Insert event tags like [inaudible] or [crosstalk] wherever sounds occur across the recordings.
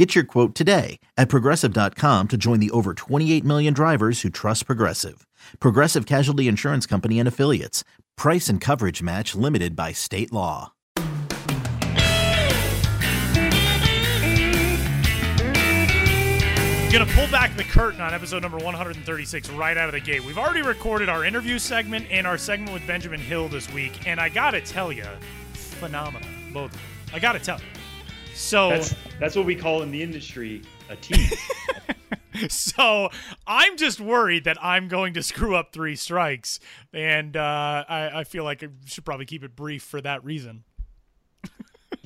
Get your quote today at progressive.com to join the over 28 million drivers who trust Progressive. Progressive Casualty Insurance Company and Affiliates. Price and coverage match limited by state law. Gonna pull back the curtain on episode number 136 right out of the gate. We've already recorded our interview segment and our segment with Benjamin Hill this week, and I gotta tell you, phenomenal. Both. I gotta tell you. So That's that's what we call in the industry a tease. [laughs] so I'm just worried that I'm going to screw up three strikes, and uh, I, I feel like I should probably keep it brief for that reason.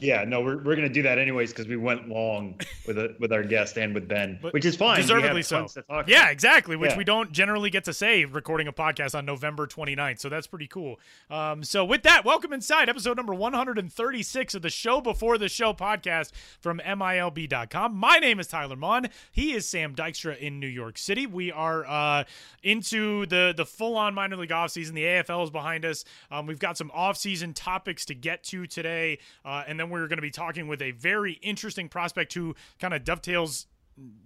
Yeah, no, we're, we're gonna do that anyways because we went long with a, with our guest and with Ben, But which is fine. Deservedly so. tons to talk Yeah, about. exactly, which Yeah. we don't generally get to say recording a podcast on November 29th. So that's pretty cool. Um, so with that, welcome inside episode number 136 of the Show Before the Show podcast from MILB.com. My name is Tyler Maun. He is Sam Dykstra in New York City. We are uh, into the, the full on minor league offseason. The AFL is behind us. Um, we've got some offseason topics to get to today. Uh, and then we're going to be talking with a very interesting prospect who kind of dovetails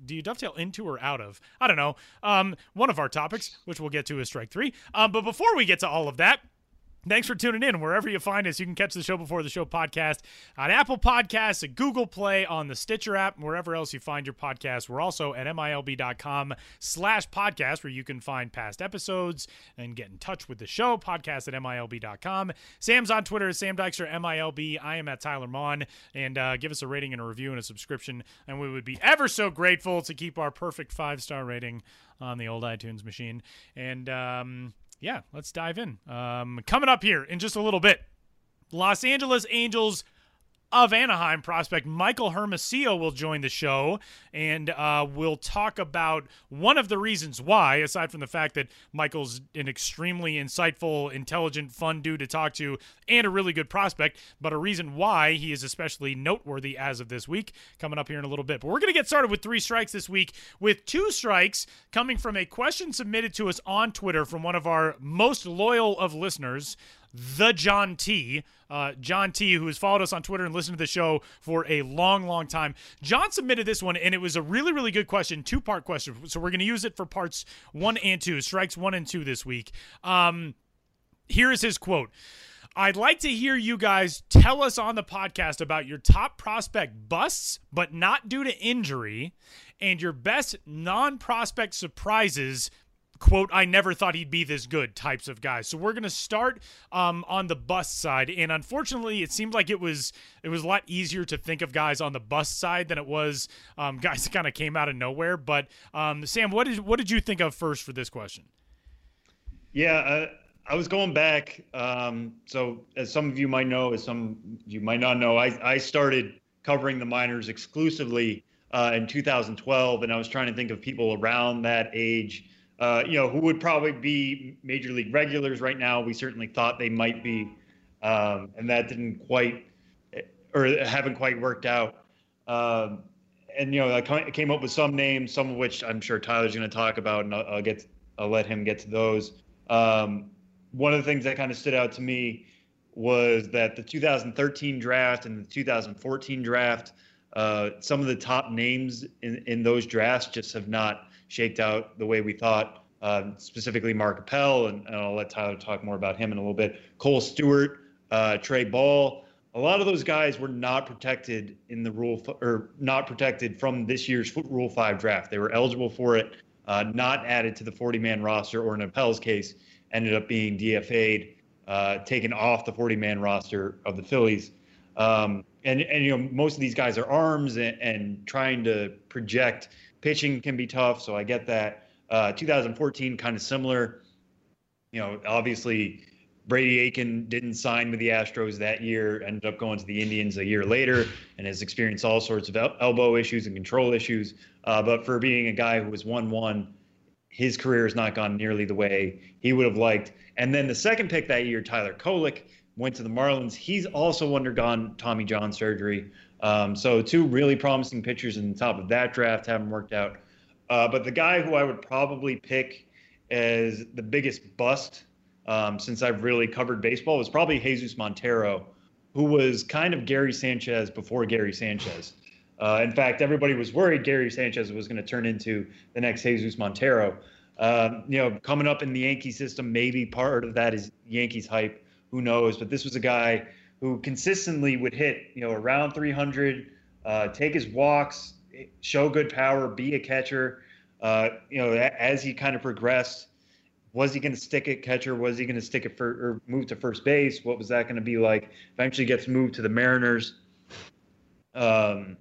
do you dovetail into or out of? I don't know. Um, one of our topics, which we'll get to, is strike three. Um, but before we get to all of that, Thanks for tuning in. Wherever you find us, you can catch the show before the show podcast on Apple Podcasts, at Google Play, on the Stitcher app, wherever else you find your podcast. We're also at milb.com slash podcast, where you can find past episodes and get in touch with the show. Podcast at milb.com. Sam's on Twitter, Sam Dykstra, MILB. I am at Tyler Maun. And uh, give us a rating and a review and a subscription, and we would be ever so grateful to keep our perfect five star rating on the old iTunes machine. And, um, yeah, let's dive in. Um, coming up here in just a little bit, Los Angeles Angels of Anaheim prospect Michael Hermosillo will join the show, and uh, we'll talk about one of the reasons why, aside from the fact that Michael's an extremely insightful, intelligent, fun dude to talk to, and a really good prospect, but a reason why he is especially noteworthy as of this week, coming up here in a little bit. But we're going to get started with three strikes this week, with two strikes coming from a question submitted to us on Twitter from one of our most loyal of listeners the John T. Uh, John T, who has followed us on Twitter and listened to the show for a long, long time. John submitted this one, and it was a really, really good question, two part question. So we're going to use it for parts one and two, strikes one and two this week. Um, here is his quote. I'd like to hear you guys tell us on the podcast about your top prospect busts, but not due to injury, and your best non prospect surprises, quote i never thought he'd be this good types of guys. So we're going to start um, on the bust side. And unfortunately it seemed like it was it was a lot easier to think of guys on the bust side than it was um, [laughs] guys that kind of came out of nowhere. But um, sam what did what did you think of first for this question? Yeah, uh, I was going back. Um, so, as some of you might know, as some you might not know, I, I started covering the minors exclusively uh, in 2012, and I was trying to think of people around that age, uh, you know, who would probably be major league regulars right now. We certainly thought they might be, um, and that didn't quite, or haven't quite worked out. Um, and you know, I came up with some names, some of which I'm sure Tyler's going to talk about, and I'll, I'll get, I'll let him get to those. Um, one of the things that kind of stood out to me was that the 2013 draft and the 2014 draft, uh, some of the top names in, in those drafts just have not shaked out the way we thought. Um, specifically, Mark Appel, and, and I'll let Tyler talk more about him in a little bit. Kohl Stewart, uh, Trey Ball. A lot of those guys were not protected in the rule, f- or not protected from this year's foot Rule Five draft. They were eligible for it, uh, not added to the 40-man roster, or in Appel's case, ended up being DFA'd, uh, taken off the 40-man roster of the Phillies. Um, and and you know most of these guys are arms and, and trying to project pitching can be tough. So I get that. Uh, 2014 kind of similar. You know, obviously Brady Aiken didn't sign with the Astros that year. Ended up going to the Indians a year later, and has experienced all sorts of el- elbow issues and control issues. Uh, but for being a guy who was one-one his career has not gone nearly the way he would have liked. And then the second pick that year, Tyler Kolek, went to the Marlins. He's also undergone Tommy John surgery. Um, so two really promising pitchers in the top of that draft haven't worked out. Uh, but the guy who I would probably pick as the biggest bust um, since I've really covered baseball was probably Jesus Montero, who was kind of Gary Sanchez before Gary Sanchez. Uh, in fact, everybody was worried Gary Sanchez was going to turn into the next Jesus Montero. Uh, you know, coming up in the Yankee system, maybe part of that is Yankees hype. Who knows? But this was a guy who consistently would hit, you know, around 300, uh, take his walks, show good power, be a catcher. Uh, you know, as he kind of progressed, was he going to stick at catcher? Was he going to stick it for or move to first base? What was that going to be like? Eventually gets moved to the Mariners. Um,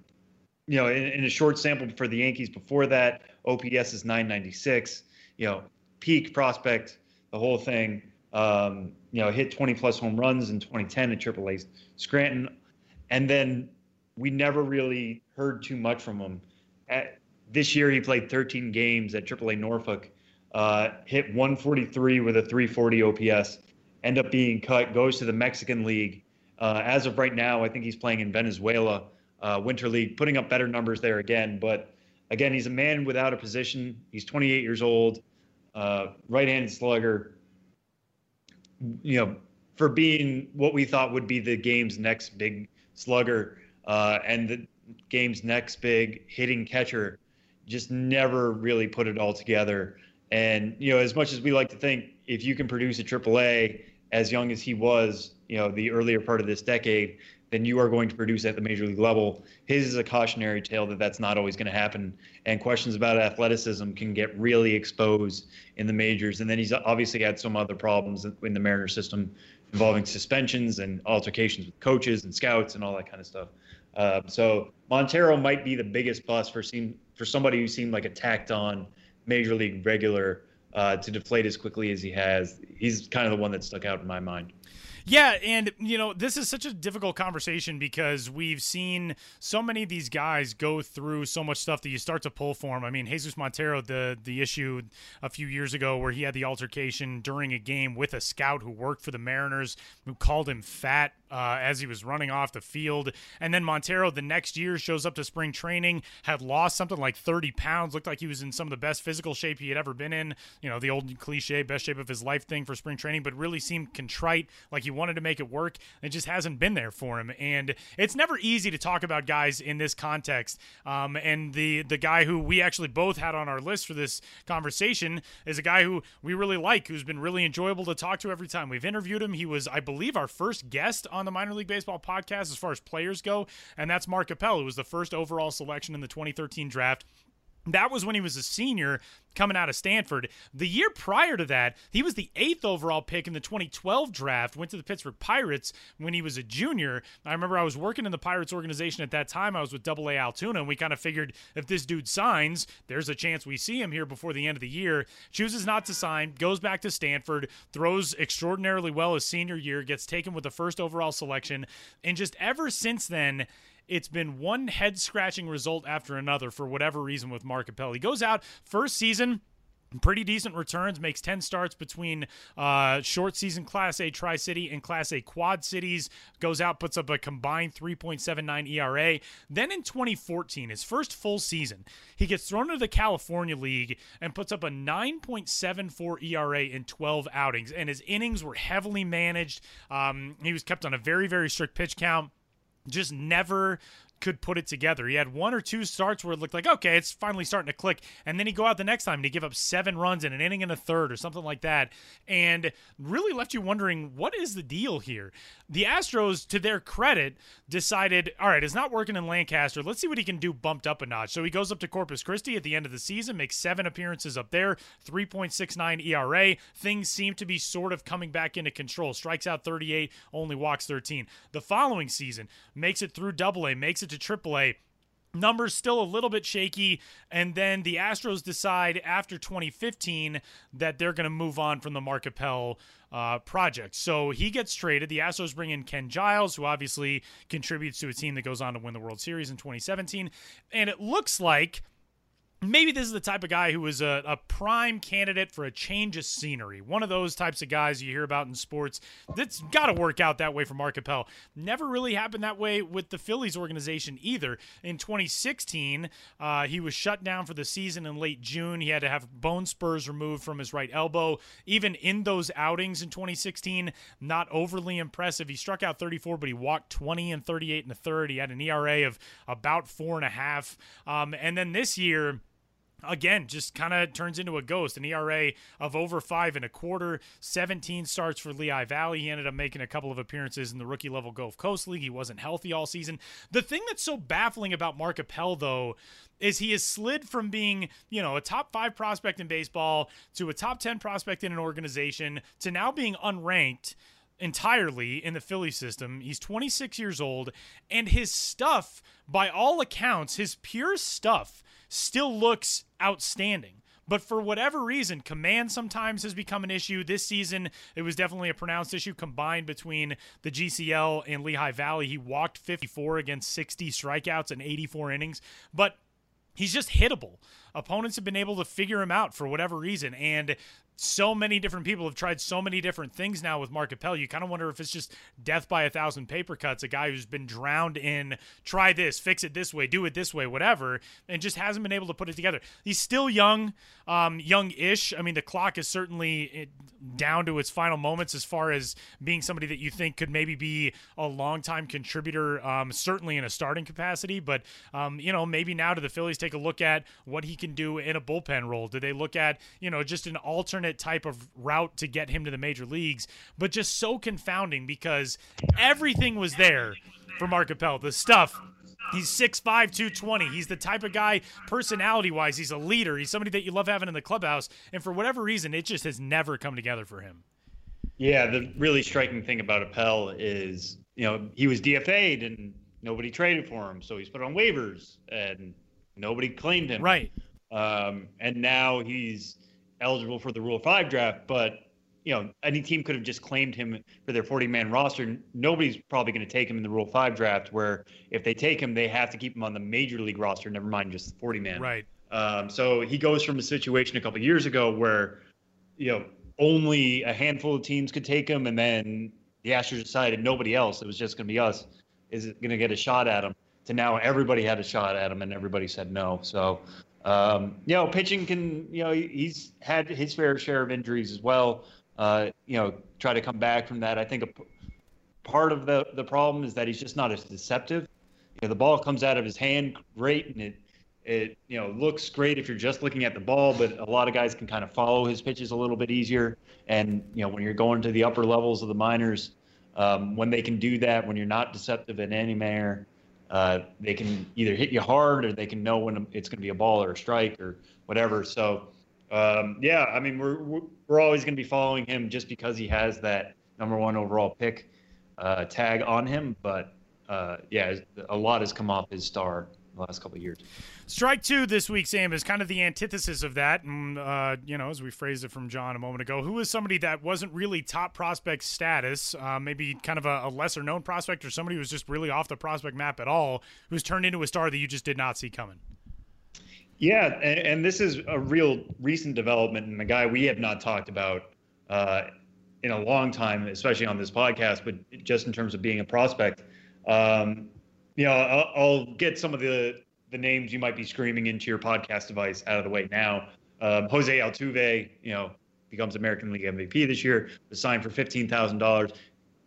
you know, in, in, a short sample for the Yankees before that, OPS is 996. You know, peak prospect, the whole thing. Um, you know, hit 20 plus home runs in 2010 at AAA Scranton, and then we never really heard too much from him. At, this year, he played 13 games at AAA Norfolk, uh, hit 143 with a 340 OPS, end up being cut, goes to the Mexican League. Uh, as of right now, I think he's playing in Venezuela uh, Winter League, putting up better numbers there again. But again, he's a man without a position. He's 28 years old, uh, right-handed slugger. You know, for being what we thought would be the game's next big slugger uh, and the game's next big hitting catcher, just never really put it all together. And you know, as much as we like to think, if you can produce a AAA as young as he was, you know, the earlier part of this decade, then you are going to produce at the major league level. His is a cautionary tale that that's not always going to happen, and questions about athleticism can get really exposed in the majors. And then he's obviously had some other problems in the Mariner system involving suspensions and altercations with coaches and scouts and all that kind of stuff. Uh, so Montero might be the biggest bust for seem for somebody who seemed like a tacked on major league regular uh, to deflate as quickly as he has. He's kind of the one that stuck out in my mind. Yeah, and you know, this is such a difficult conversation because we've seen so many of these guys go through so much stuff that you start to pull for them. I mean, Jesus Montero, the the issue a few years ago where he had the altercation during a game with a scout who worked for the Mariners, who called him fat uh, as he was running off the field. And then Montero the next year shows up to spring training, had lost something like 30 pounds, looked like he was in some of the best physical shape he had ever been in. You know, the old cliche, best shape of his life thing for spring training, but really seemed contrite, like he wanted to make it work. It just hasn't been there for him. And it's never easy to talk about guys in this context. Um, and the, the guy who we actually both had on our list for this conversation is a guy who we really like, who's been really enjoyable to talk to every time we've interviewed him. He was, I believe, our first guest the minor league baseball podcast as far as players go, and that's Mark Appel, who was the first overall selection in the 2013 draft. That was when he was a senior coming out of Stanford. The year prior to that, he was the eighth overall pick in the 2012 draft, went to the Pittsburgh Pirates when he was a junior. I remember I was working in the Pirates organization at that time. I was with Double A Altoona, and we kind of figured if this dude signs, there's a chance we see him here before the end of the year. Chooses not to sign, goes back to Stanford, throws extraordinarily well his senior year, gets taken with the first overall selection, and just ever since then, it's been one head scratching result after another for whatever reason with Mark Appel. He goes out first season pretty decent returns makes 10 starts between uh, short season class a tri-city and class a quad cities goes out puts up a combined 3.79 era then in 2014 his first full season he gets thrown into the california league and puts up a 9.74 era in 12 outings and his innings were heavily managed. Um, he was kept on a very very strict pitch count just never could put it together. He had one or two starts where it looked like, okay, it's finally starting to click. And then he go out the next time and he give up seven runs in an inning and a third or something like that. And really left you wondering, what is the deal here? The Astros, to their credit, decided, all right, it's not working in Lancaster. Let's see what he can do bumped up a notch. So he goes up to Corpus Christi at the end of the season, makes seven appearances up there, 3.69 ERA. Things seem to be sort of coming back into control. Strikes out 38, only walks 13. The following season, makes it through double A, makes it to AAA. Numbers still a little bit shaky, and then the Astros decide after 2015 that they're going to move on from the Mark Appel uh, project. So he gets traded. The Astros bring in Ken Giles, who obviously contributes to a team that goes on to win the World Series in 2017. And it looks like maybe this is the type of guy who is a, a, prime candidate for a change of scenery. One of those types of guys you hear about in sports that's got to work out that way for Mark Appel. Never really happened that way with the Phillies organization either. In 2016, uh, he was shut down for the season in late June. He had to have bone spurs removed from his right elbow. Even in those outings in 2016, not overly impressive. He struck out 34, but he walked 20 and 38 in the third. He had an ERA of about four and a half. Um, and then this year, again just kind of turns into a ghost an era of over five and a quarter 17 starts for lehigh valley. He ended up making a couple of appearances in the rookie level gulf coast league. He wasn't healthy all season. The thing that's so baffling about mark appel though is he has slid from being, you know, a top five prospect in baseball to a top 10 prospect in an organization to now being unranked entirely in the Philly system. He's 26 years old, and his stuff, by all accounts, his pure stuff still looks outstanding. But for whatever reason, command sometimes has become an issue. This season, it was definitely a pronounced issue combined between the GCL and Lehigh Valley. He walked 54 against 60 strikeouts and 84 innings, but he's just hittable. Opponents have been able to figure him out for whatever reason. And so many different people have tried so many different things now with Mark Appel. You kind of wonder if it's just death by a thousand paper cuts, a guy who's been drowned in try this, fix it this way, do it this way, whatever, and just hasn't been able to put it together. He's still young, um, young-ish. I mean, the clock is certainly eh, down to its final moments as far as being somebody that you think could maybe be a long-time contributor, um, certainly in a starting capacity. But um, you know, maybe now do the Phillies take a look at what he can do in a bullpen role? Do they look at you know just an alternate type of route to get him to the major leagues, but just so confounding because everything was there for Mark Appel. The stuff. He's 6'5, 220. He's the type of guy, personality wise, he's a leader. He's somebody that you love having in the clubhouse. And for whatever reason, it just has never come together for him. Yeah, the really striking thing about Appel is, you know, he was DFA'd and nobody traded for him. So he's put on waivers and nobody claimed him. Right. Um, and now he's eligible for the Rule Five draft, but you know any team could have just claimed him for their 40 man roster. Nobody's probably going to take him in the Rule Five draft. Where if they take him, they have to keep him on the major league roster. Never mind just the 40 man. Right. Um, so he goes from a situation a couple years ago where you know only a handful of teams could take him, and then the Astros decided nobody else. It was just going to be us. Is going to get a shot at him. To now everybody had a shot at him, and everybody said no. So um, you know, pitching can, you know, he's had his fair share of injuries as well. Uh, you know, try to come back from that. I think a part of the the problem is that he's just not as deceptive. You know, the ball comes out of his hand great, and it it you know looks great if you're just looking at the ball. But a lot of guys can kind of follow his pitches a little bit easier. And you know, when you're going to the upper levels of the minors, um, when they can do that, when you're not deceptive in any manner, uh, they can either hit you hard or they can know when it's going to be a ball or a strike or whatever. So, um, yeah, I mean, we're we're always going to be following him just because he has that number one overall pick uh, tag on him. But uh, yeah, a lot has come off his star the last couple of years. Strike two this week, Sam, is kind of the antithesis of that. And, uh, you know, as we phrased it from John a moment ago, who is somebody that wasn't really top prospect status, uh, maybe kind of a, a, lesser known prospect or somebody who was just really off the prospect map at all, who's turned into a star that you just did not see coming? Yeah, and, and this is a real recent development and a guy we have not talked about uh, in a long time, especially on this podcast, but just in terms of being a prospect. Um, you know, I'll, I'll, get some of the the names you might be screaming into your podcast device out of the way now. Um, Jose Altuve, you know, becomes American League MVP this year, was signed for fifteen thousand dollars,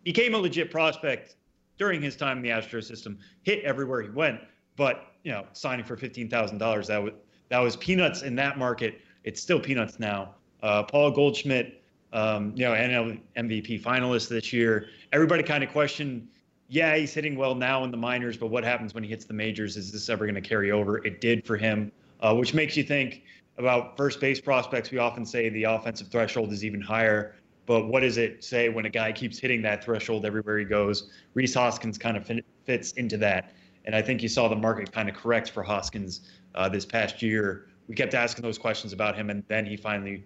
became a legit prospect during his time in the Astro system, hit everywhere he went, but you know, signing for fifteen thousand dollars that was that was peanuts in that market. It's still peanuts now. Uh, Paul Goldschmidt, um, you know, NL MVP finalist this year. Everybody kind of questioned yeah, he's hitting well now in the minors, but what happens when he hits the majors? Is this ever going to carry over? It did for him, uh, which makes you think about first base prospects. We often say the offensive threshold is even higher, but what does it say when a guy keeps hitting that threshold everywhere he goes? Rhys Hoskins kind of fits into that. And I think you saw the market kind of correct for Hoskins uh, this past year. We kept asking those questions about him, and then he finally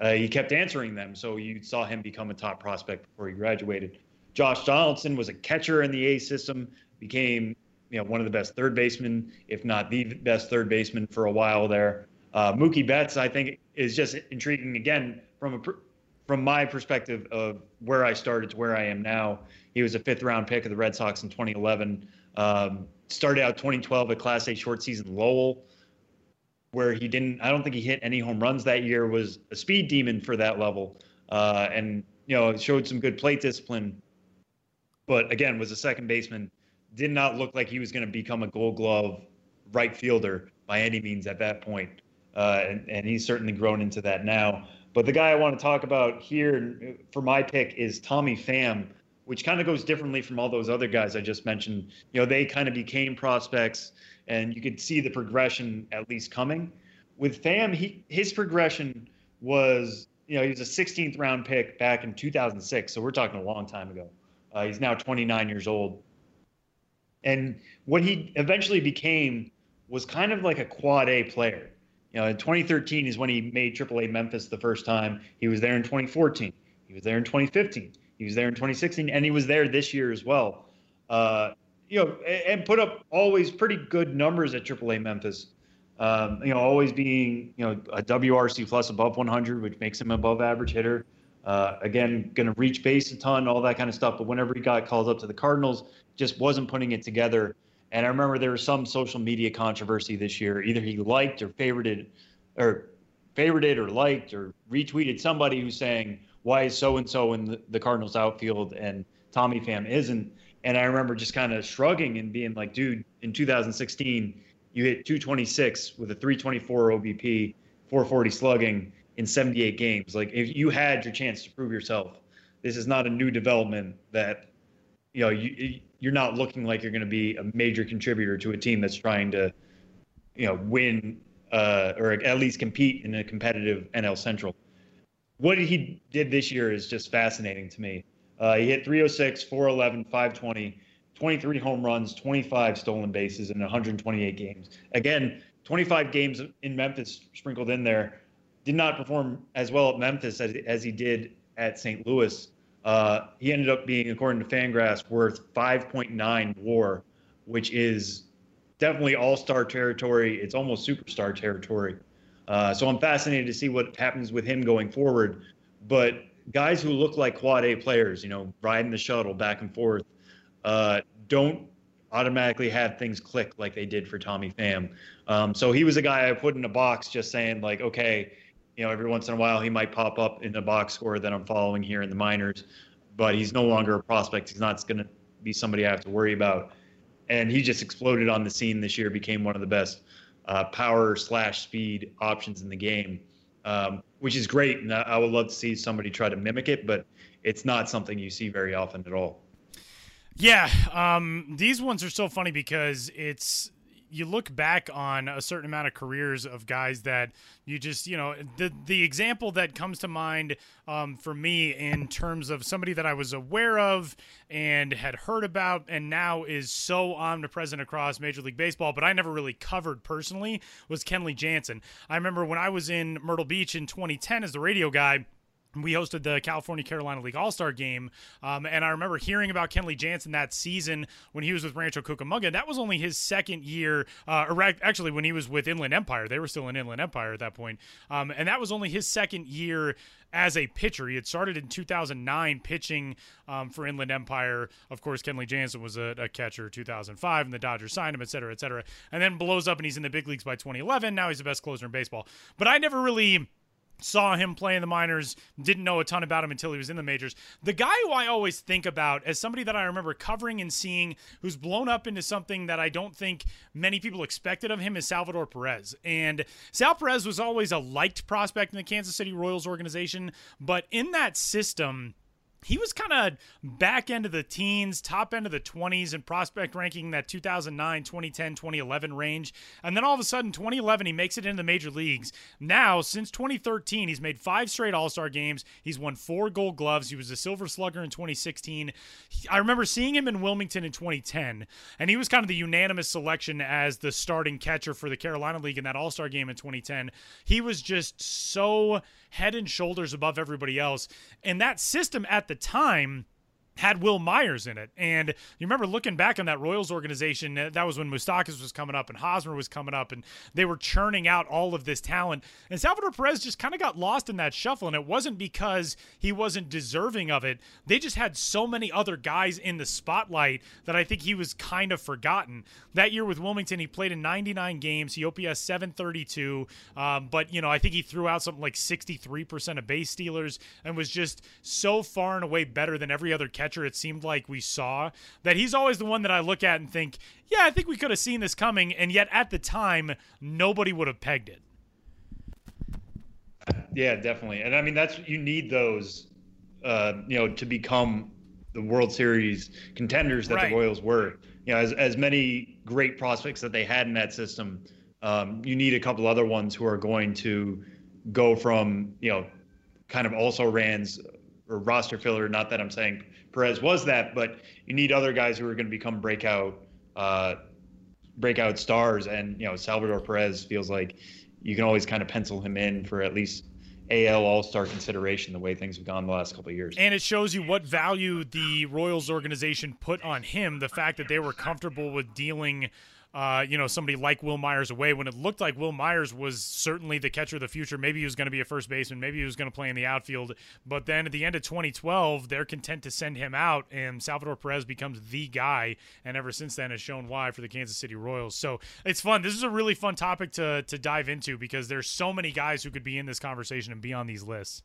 uh, he kept answering them. So you saw him become a top prospect before he graduated. Josh Donaldson was a catcher in the A system, became you know one of the best third basemen, if not the best third baseman for a while there. Uh, Mookie Betts, I think, is just intriguing again from a from my perspective of where I started to where I am now. He was a fifth round pick of the Red Sox in 2011. Um, started out 2012 at Class A short season Lowell, where he didn't. I don't think he hit any home runs that year. Was a speed demon for that level, uh, and you know showed some good plate discipline. But again, was a second baseman. Did not look like he was going to become a Gold Glove right fielder by any means at that point. Uh, and, and he's certainly grown into that now. But the guy I want to talk about here for my pick is Tommy Pham, which kind of goes differently from all those other guys I just mentioned. You know, they kind of became prospects, and you could see the progression at least coming. With Pham, he his progression was, you know, he was a 16th round pick back in 2006, so we're talking a long time ago. Uh, he's now 29 years old, and what he eventually became was kind of like a quad A player. You know, in 2013 is when he made AAA Memphis the first time. He was there in 2014. He was there in 2015. He was there in 2016, and he was there this year as well. Uh, you know, and put up always pretty good numbers at AAA Memphis. Um, you know, always being you know a WRC plus above 100, which makes him above average hitter. Uh, again, going to reach base a ton, all that kind of stuff. But whenever he got called up to the Cardinals, just wasn't putting it together. And I remember there was some social media controversy this year. Either he liked or favorited, or favorited or liked or retweeted somebody who's saying, "Why is so and so in the, Cardinals outfield and Tommy Pham isn't?" And I remember just kind of shrugging and being like, "Dude, in 2016, you hit 226 with a 324 OBP, 440 slugging in 78 games. Like, if you had your chance to prove yourself, this is not a new development that." You know, you you're not looking like you're going to be a major contributor to a team that's trying to, you know, win uh, or at least compete in a competitive NL Central. What he did this year is just fascinating to me. Uh, he hit 306, 411, 520, 23 home runs, 25 stolen bases in 128 games. Again, 25 games in Memphis sprinkled in there. Did not perform as well at Memphis as, as he did at St. Louis. Uh, he ended up being, according to Fangraphs, worth 5.9 WAR, which is definitely all-star territory. It's almost superstar territory. Uh, so I'm fascinated to see what happens with him going forward. But guys who look like quad A players, you know, riding the shuttle back and forth, uh, don't automatically have things click like they did for Tommy Pham. Um, so he was a guy I put in a box just saying like, okay, you know, every once in a while he might pop up in a box score that I'm following here in the minors, but he's no longer a prospect. He's not going to be somebody I have to worry about. And he just exploded on the scene this year, became one of the best uh, power slash speed options in the game, um, which is great. And I would love to see somebody try to mimic it, but it's not something you see very often at all. Yeah, um, these ones are so funny because it's you look back on a certain amount of careers of guys that you just you know the the example that comes to mind um, for me in terms of somebody that I was aware of and had heard about and now is so omnipresent across Major League Baseball, but I never really covered personally was Kenley Jansen. I remember when I was in Myrtle Beach in 2010 as the radio guy we hosted the California Carolina League All Star game. Um, and I remember hearing about Kenley Jansen that season when he was with Rancho Cucamonga. That was only his second year, uh, or actually, when he was with Inland Empire. They were still in Inland Empire at that point. Um, and that was only his second year as a pitcher. He had started in 2009 pitching um, for Inland Empire. Of course, Kenley Jansen was a, a, catcher 2005, and the Dodgers signed him, et cetera, et cetera. And then blows up, and he's in the big leagues by 2011. Now he's the best closer in baseball. But I never really saw him play in the minors, didn't know a ton about him until he was in the majors. The guy who I always think about as somebody that I remember covering and seeing who's blown up into something that I don't think many people expected of him is Salvador Perez. And Sal Perez was always a liked prospect in the Kansas City Royals organization, but in that system, he was kind of back end of the teens, top end of the 20s in prospect ranking that 2009, 2010, 2011 range. And then all of a sudden, 2011, he makes it into the major leagues. Now, since 2013, he's made five straight All Star games. He's won four gold gloves. He was a silver slugger in 2016. I remember seeing him in Wilmington in 2010, and he was kind of the unanimous selection as the starting catcher for the Carolina League in that All Star game in 2010. He was just so head and shoulders above everybody else. And that system at the time had Wil Myers in it. And you remember looking back on that Royals organization, that was when Moustakas was coming up and Hosmer was coming up, and they were churning out all of this talent. And Salvador Perez just kind of got lost in that shuffle. And it wasn't because he wasn't deserving of it. They just had so many other guys in the spotlight that I think he was kind of forgotten. That year with Wilmington, he played in 99 games. He OPS 732. Um, but, you know, I think he threw out something like 63% of base stealers and was just so far and away better than every other catcher catcher it seemed like we saw that he's always the one that I look at and think, yeah, I think we could have seen this coming, and yet at the time nobody would have pegged it. Yeah, definitely, and I mean that's you need those, uh, you know, to become the World Series contenders that right. the Royals were. You know, as as many great prospects that they had in that system, um, you need a couple other ones who are going to go from you know, kind of also rans or roster filler. Not that I'm saying Perez was that, but you need other guys who are going to become breakout uh, breakout stars. And you know, Salvador Perez feels like you can always kind of pencil him in for at least AL All Star consideration the way things have gone the last couple of years. And it shows you what value the Royals organization put on him. The fact that they were comfortable with dealing uh, you know, somebody like Wil Myers away when it looked like Wil Myers was certainly the catcher of the future. Maybe he was going to be a first baseman. Maybe he was going to play in the outfield. But then at the end of 2012, they're content to send him out, and Salvador Perez becomes the guy. And ever since then, has shown why for the Kansas City Royals. So it's fun. This is a really fun topic to to dive into because there's so many guys who could be in this conversation and be on these lists.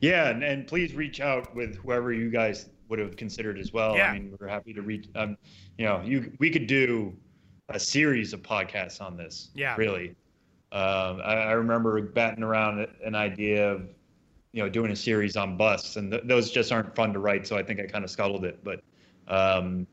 Yeah, and, and please reach out with whoever you guys would have considered as well. Yeah. I mean, we're happy to reach. Um, you know, you we could do a series of podcasts on this. Yeah, really. Um, I, I, remember batting around an idea of, you know, doing a series on busts, and th- those just aren't fun to write. So I think I kind of scuttled it. But um,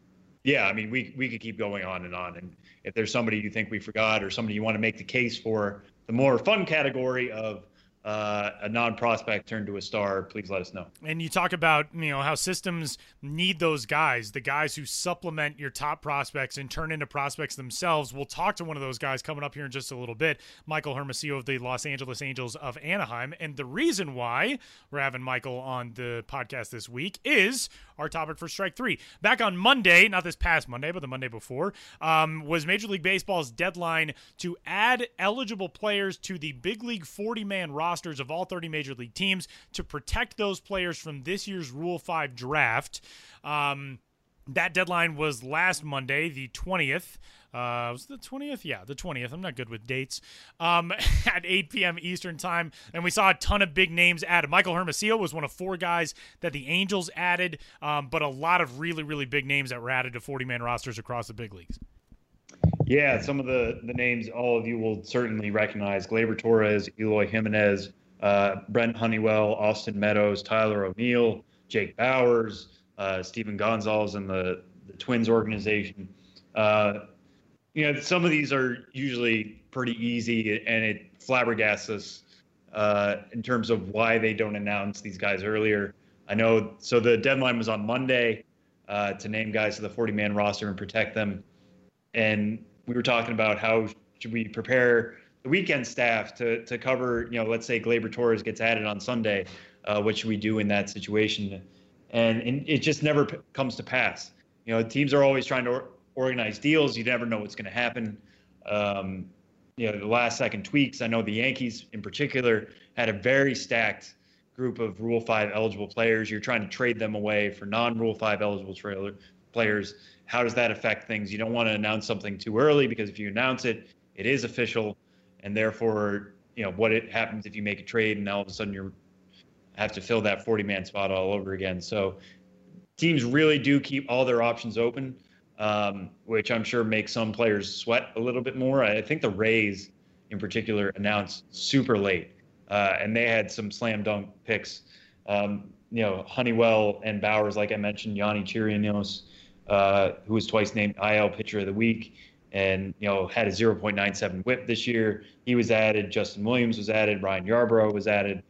yeah, I mean, we we could keep going on and on. And if there's somebody you think we forgot, or somebody you want to make the case for, the more fun category of uh, a non-prospect turned to a star, please let us know. And you talk about you know how systems need those guys, the guys who supplement your top prospects and turn into prospects themselves. We'll talk to one of those guys coming up here in just a little bit, Michael Hermosillo of the Los Angeles Angels of Anaheim. And the reason why we're having Michael on the podcast this week is our topic for Strike Three. Back on Monday, not this past Monday, but the Monday before, um, was Major League Baseball's deadline to add eligible players to the Big League 40-man rosters of all 30 major league teams to protect those players from this year's Rule 5 draft. Um, that deadline was last Monday, the 20th. Uh, was the 20th? Yeah, the 20th. I'm not good with dates. Um, [laughs] at 8 p.m. Eastern time, and we saw a ton of big names added. Michael Hermosillo was one of four guys that the Angels added, um, but a lot of really, really big names that were added to 40-man rosters across the big leagues. Yeah, some of the, the names all of you will certainly recognize Gleyber Torres, Eloy Jimenez, uh, Brent Honeywell, Austin Meadows, Tyler O'Neill, Jake Bauers, uh, Stephen Gonsalves, and the, the Twins organization. Uh, you know, some of these are usually pretty easy, and it flabbergasts us uh, in terms of why they don't announce these guys earlier. I know, so the deadline was on Monday uh, to name guys to the 40 man roster and protect them and we were talking about how should we prepare the weekend staff to to cover, you know, let's say Gleyber Torres gets added on Sunday, uh, what should we do in that situation? And, and it just never p- comes to pass. You know, teams are always trying to or- organize deals. You never know what's going to happen. Um, you know, the last second tweaks. I know the Yankees in particular had a very stacked group of Rule 5 eligible players. You're trying to trade them away for non Rule 5 eligible trailer players how does that affect things? You don't want to announce something too early because if you announce it, it is official, and therefore, you know what it happens if you make a trade and all of a sudden you have to fill that 40 man spot all over again. So teams really do keep all their options open, um, which I'm sure makes some players sweat a little bit more. I think the Rays, in particular, announced super late, uh, and they had some slam dunk picks. Um, you know, Honeywell and Bauers, like I mentioned, Yonny Chirinos uh, who was twice named IL Pitcher of the Week, and you know had a 0.97 WHIP this year. He was added. Justin Williams was added. Ryan Yarbrough was added.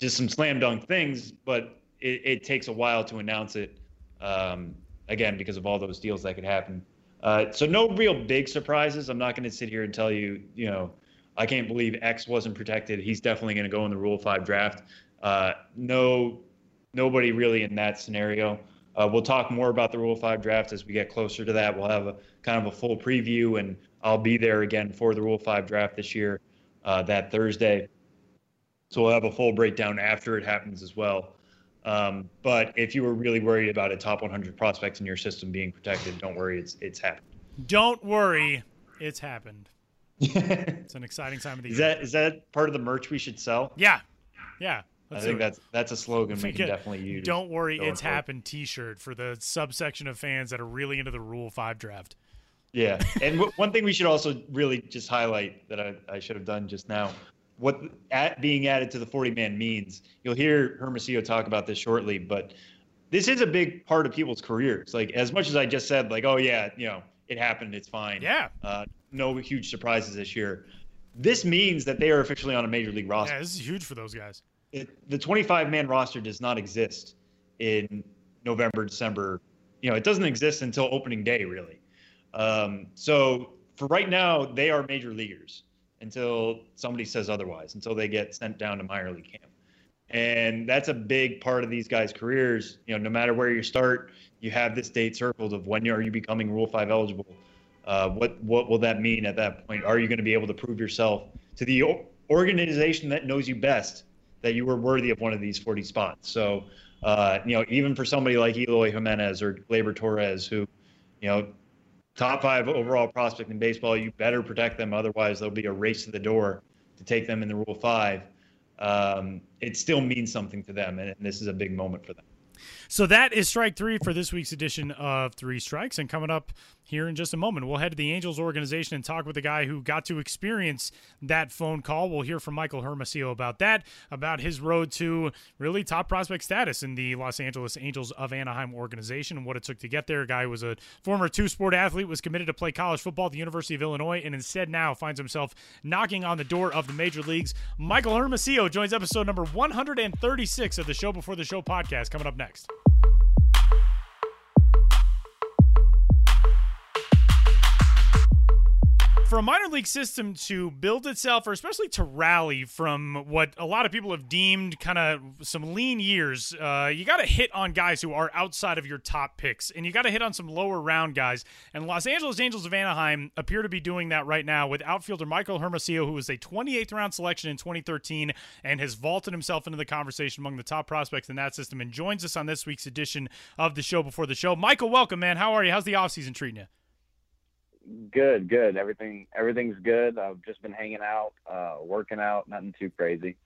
Just some slam dunk things, but it, it takes a while to announce it. Um, again, because of all those deals that could happen. Uh, so no real big surprises. I'm not going to sit here and tell you, you know, I can't believe X wasn't protected. He's definitely going to go in the Rule Five draft. Uh, no, nobody really in that scenario. Uh, we'll talk more about the Rule 5 draft as we get closer to that. We'll have a kind of a full preview, and I'll be there again for the Rule 5 draft this year uh, that Thursday. So we'll have a full breakdown after it happens as well. Um, but if you were really worried about a top 100 prospects in your system being protected, don't worry, it's it's happened. Don't worry, it's happened. [laughs] it's an exciting time of the year. is year. That is that part of the merch we should sell? Yeah, yeah. I think that's that's a slogan we can definitely use. Don't worry, it's forward. happened T-shirt for the subsection of fans that are really into the Rule Five draft. Yeah, and w- one thing we should also really just highlight that I, I should have done just now what at being added to the 40 man means. You'll hear Hermosillo talk about this shortly, but this is a big part of people's careers. Like as much as I just said, like, oh yeah, you know, it happened, it's fine. Yeah. Uh, no huge surprises this year. This means that they are officially on a major league roster. Yeah, this is huge for those guys. It, the 25 man roster does not exist in November, December. You know, it doesn't exist until opening day, really. Um, so for right now, they are major leaguers until somebody says otherwise, until they get sent down to minor league camp. And that's a big part of these guys' careers. You know, no matter where you start, you have this date circled of when are you becoming Rule Five eligible. Uh, what what will that mean at that point? Are you going to be able to prove yourself to the organization that knows you best that you were worthy of one of these 40 spots? So, uh, you know, even for somebody like Eloy Jimenez or Gleyber Torres, who, you know, top five overall prospect in baseball, you better protect them. Otherwise, there'll be a race to the door to take them in the Rule Five. Um, it still means something to them, and this is a big moment for them. So that is strike three for this week's edition of Three Strikes. And coming up here in just a moment, we'll head to the Angels organization and talk with the guy who got to experience that phone call. We'll hear from Michael Hermosillo about that, about his road to really top prospect status in the Los Angeles Angels of Anaheim organization and what it took to get there. A guy was a former two sport athlete, was committed to play college football at the University of Illinois, and instead now finds himself knocking on the door of the major leagues. Michael Hermosillo joins episode number 136 of the Show Before the Show podcast coming up next. For a minor league system to build itself, or especially to rally from what a lot of people have deemed kind of some lean years, uh, you got to hit on guys who are outside of your top picks, and you got to hit on some lower round guys. And Los Angeles Angels of Anaheim appear to be doing that right now with outfielder Michael Hermosillo, who was a 28th round selection in 2013 and has vaulted himself into the conversation among the top prospects in that system, and joins us on this week's edition of the show before the show. Michael, welcome, man. How are you? How's the offseason treating you? Good, good. Everything everything's good. I've just been hanging out, uh, working out, nothing too crazy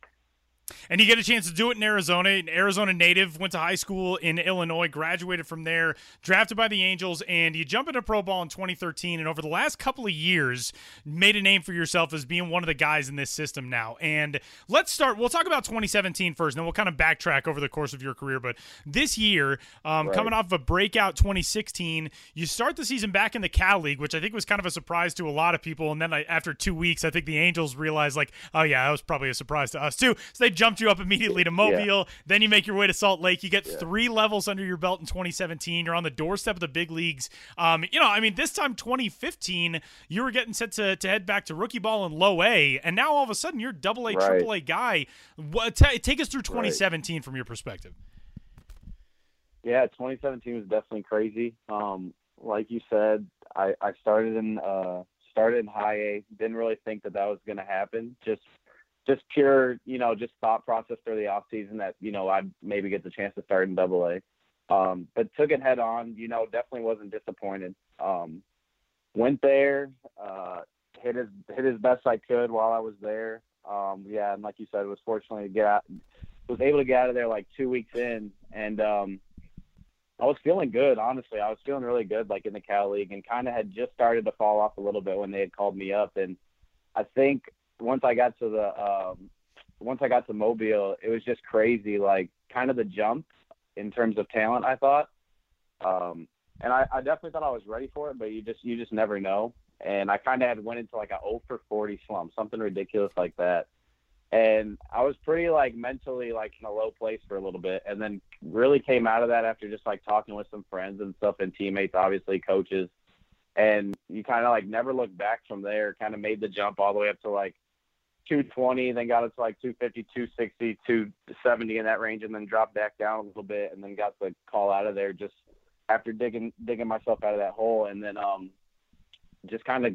and you get a chance to do it in Arizona. An Arizona native, went to high school in Illinois, graduated from there, drafted by the Angels, and you jump into pro ball in 2013. And over the last couple of years, made a name for yourself as being one of the guys in this system now. And let's start. We'll talk about 2017 first, and then we'll kind of backtrack over the course of your career. But this year, um, right. coming off of a breakout 2016, you start the season back in the Cal League, which I think was kind of a surprise to a lot of people. And then I, after two weeks, I think the Angels realized, like, oh yeah, that was probably a surprise to us too. So they jumped you up immediately to Mobile. Yeah. Then you make your way to Salt Lake. You get yeah. three levels under your belt in 2017. You're on the doorstep of the big leagues. Um, you know, I mean, this time 2015, you were getting set to, to head back to rookie ball in low A, and now all of a sudden you're double A, triple A guy. What, t- take us through 2017 right. from your perspective. Yeah, 2017 was definitely crazy. Um, like you said, I, I started in uh, started in high A. Didn't really think that that was going to happen. Just just pure, you know, just thought process through the off season that, you know, I'd maybe get the chance to start in double A. Um, but took it head on, you know, definitely wasn't disappointed. Um, went there, uh, hit as hit as best I could while I was there. Um, yeah, and like you said, was fortunately to get out, was able to get out of there like two weeks in, and um, I was feeling good. Honestly, I was feeling really good, like in the Cal League, and kind of had just started to fall off a little bit when they had called me up, and I think once I got to the um, once I got to Mobile, it was just crazy. Like kind of the jump in terms of talent. I thought, um, and I, I definitely thought I was ready for it, but you just you just never know. And I kind of had went into like a 0 for 40 slump, something ridiculous like that. And I was pretty like mentally like in a low place for a little bit, and then really came out of that after just like talking with some friends and stuff and teammates, obviously coaches, and you kind of like never looked back from there. Kind of made the jump all the way up to like 220, then got it to like 250, 260, 270 in that range, and then dropped back down a little bit, and then got the call out of there just after digging digging myself out of that hole, and then um, just kind of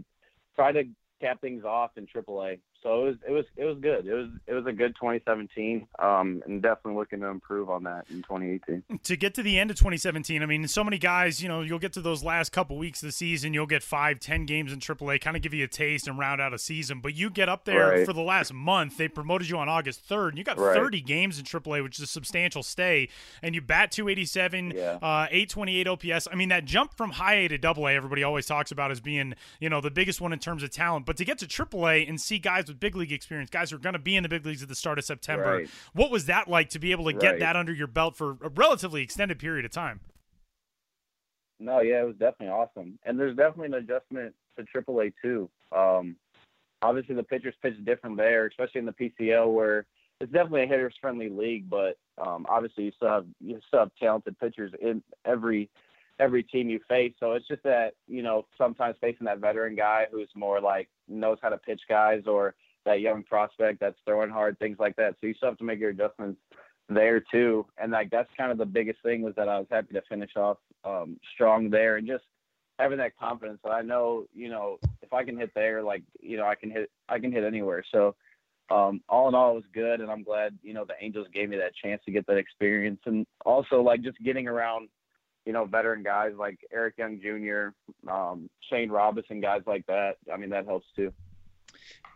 try to cap things off in AAA so it was it was it was good. It was it was a good 2017, um, and definitely looking to improve on that in 2018. To get to the end of 2017, I mean, so many guys, you know, you'll get to those last couple weeks of the season, you'll get five, ten games in AAA, kind of give you a taste and round out a season. But you get up there right. for the last month. They promoted you on August 3rd, and you got right. 30 games in AAA, which is a substantial stay. And you bat 287, yeah. uh, 828 OPS. I mean, that jump from high A to double A, everybody always talks about as being, you know, the biggest one in terms of talent. But to get to AAA and see guys with big league experience, guys who are going to be in the big leagues at the start of September. Right. What was that like to be able to get that under your belt for a relatively extended period of time? No, yeah, it was definitely awesome, and there's definitely an adjustment to AAA too. Um, obviously, the pitchers pitch different there, especially in the PCL, where it's definitely a hitters friendly league. But um, obviously, you still have you still have talented pitchers in every every team you face. So it's just that, you know, sometimes facing that veteran guy who's more like knows how to pitch guys or that young prospect that's throwing hard, things like that. So you still have to make your adjustments there too. And like that's kind of the biggest thing was that I was happy to finish off um, strong there and just having that confidence that I know, you know, if I can hit there, like, you know, I can hit I can hit anywhere. So um, all in all, it was good, and I'm glad you know the Angels gave me that chance to get that experience, and also like just getting around you know, veteran guys like Eric Young Jr., um, Shane Robinson, guys like that. I mean, that helps too.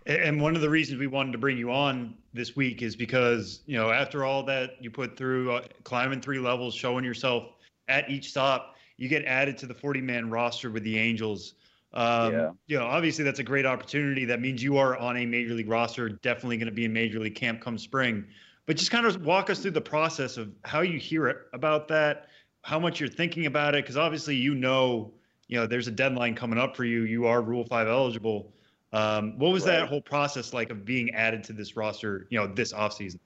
And one of the reasons we wanted to bring you on this week is because, you know, after all that you put through uh, climbing three levels, showing yourself at each stop, you get added to the 40 man roster with the Angels. Um, yeah. You know, obviously that's a great opportunity. That means you are on a major league roster, definitely going to be in major league camp come spring. But just kind of walk us through the process of how you hear it about that, how much you're thinking about it because obviously you know you know there's a deadline coming up for you. You are rule 5 eligible. Um, what was right. that whole process like of being added to this roster you know this offseason?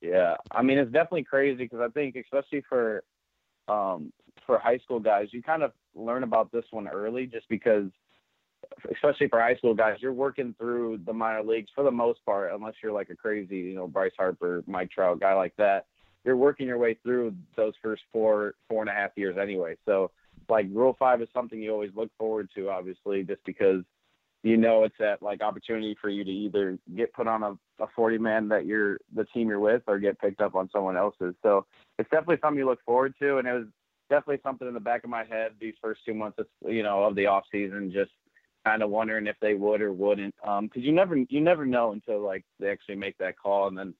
Yeah i mean it's definitely crazy because i think especially for um, for high school guys you kind of learn about this one early just because especially for high school guys you're working through the minor leagues for the most part unless you're like a crazy you know bryce harper mike trout guy like that you're working your way through those first four four and a half years anyway. So like Rule Five is something you always look forward to, obviously, just because you know it's that like opportunity for you to either get put on a, a 40 man that you're the team you're with or get picked up on someone else's. So it's definitely something you look forward to, and it was definitely something in the back of my head these first two months of you know of the off season, just kind of wondering if they would or wouldn't, because um, you never you never know until like they actually make that call, and then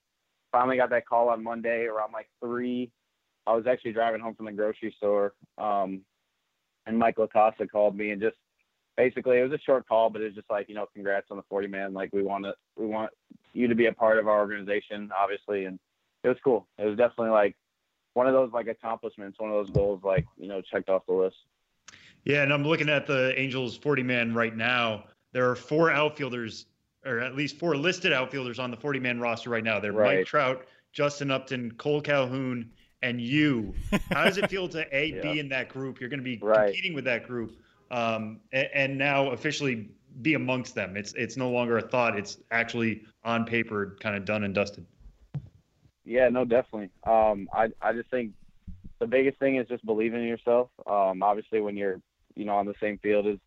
finally got that call on Monday around like three. I was actually driving home from the grocery store, um, and Mike LaCava called me and just basically it was a short call, but it was just like you know, congrats on the 40 man. Like we want to, we want you to be a part of our organization, obviously, and it was cool. It was definitely like one of those like accomplishments, one of those goals like you know checked off the list. Yeah, and I'm looking at the Angels 40 man right now. There are four outfielders or at least four listed outfielders on the 40 man roster right now. They're right. Mike Trout, Justin Upton, Cole Calhoun, and you. How does it feel to a [laughs] yeah. be in that group? You're going to be right. competing with that group, um, and, and, now officially be amongst them. It's it's no longer a thought. It's actually on paper, kind of done and dusted. Yeah, no, definitely. Um, I I just think the biggest thing is just believing in yourself. Um, obviously, when you're you know on the same field as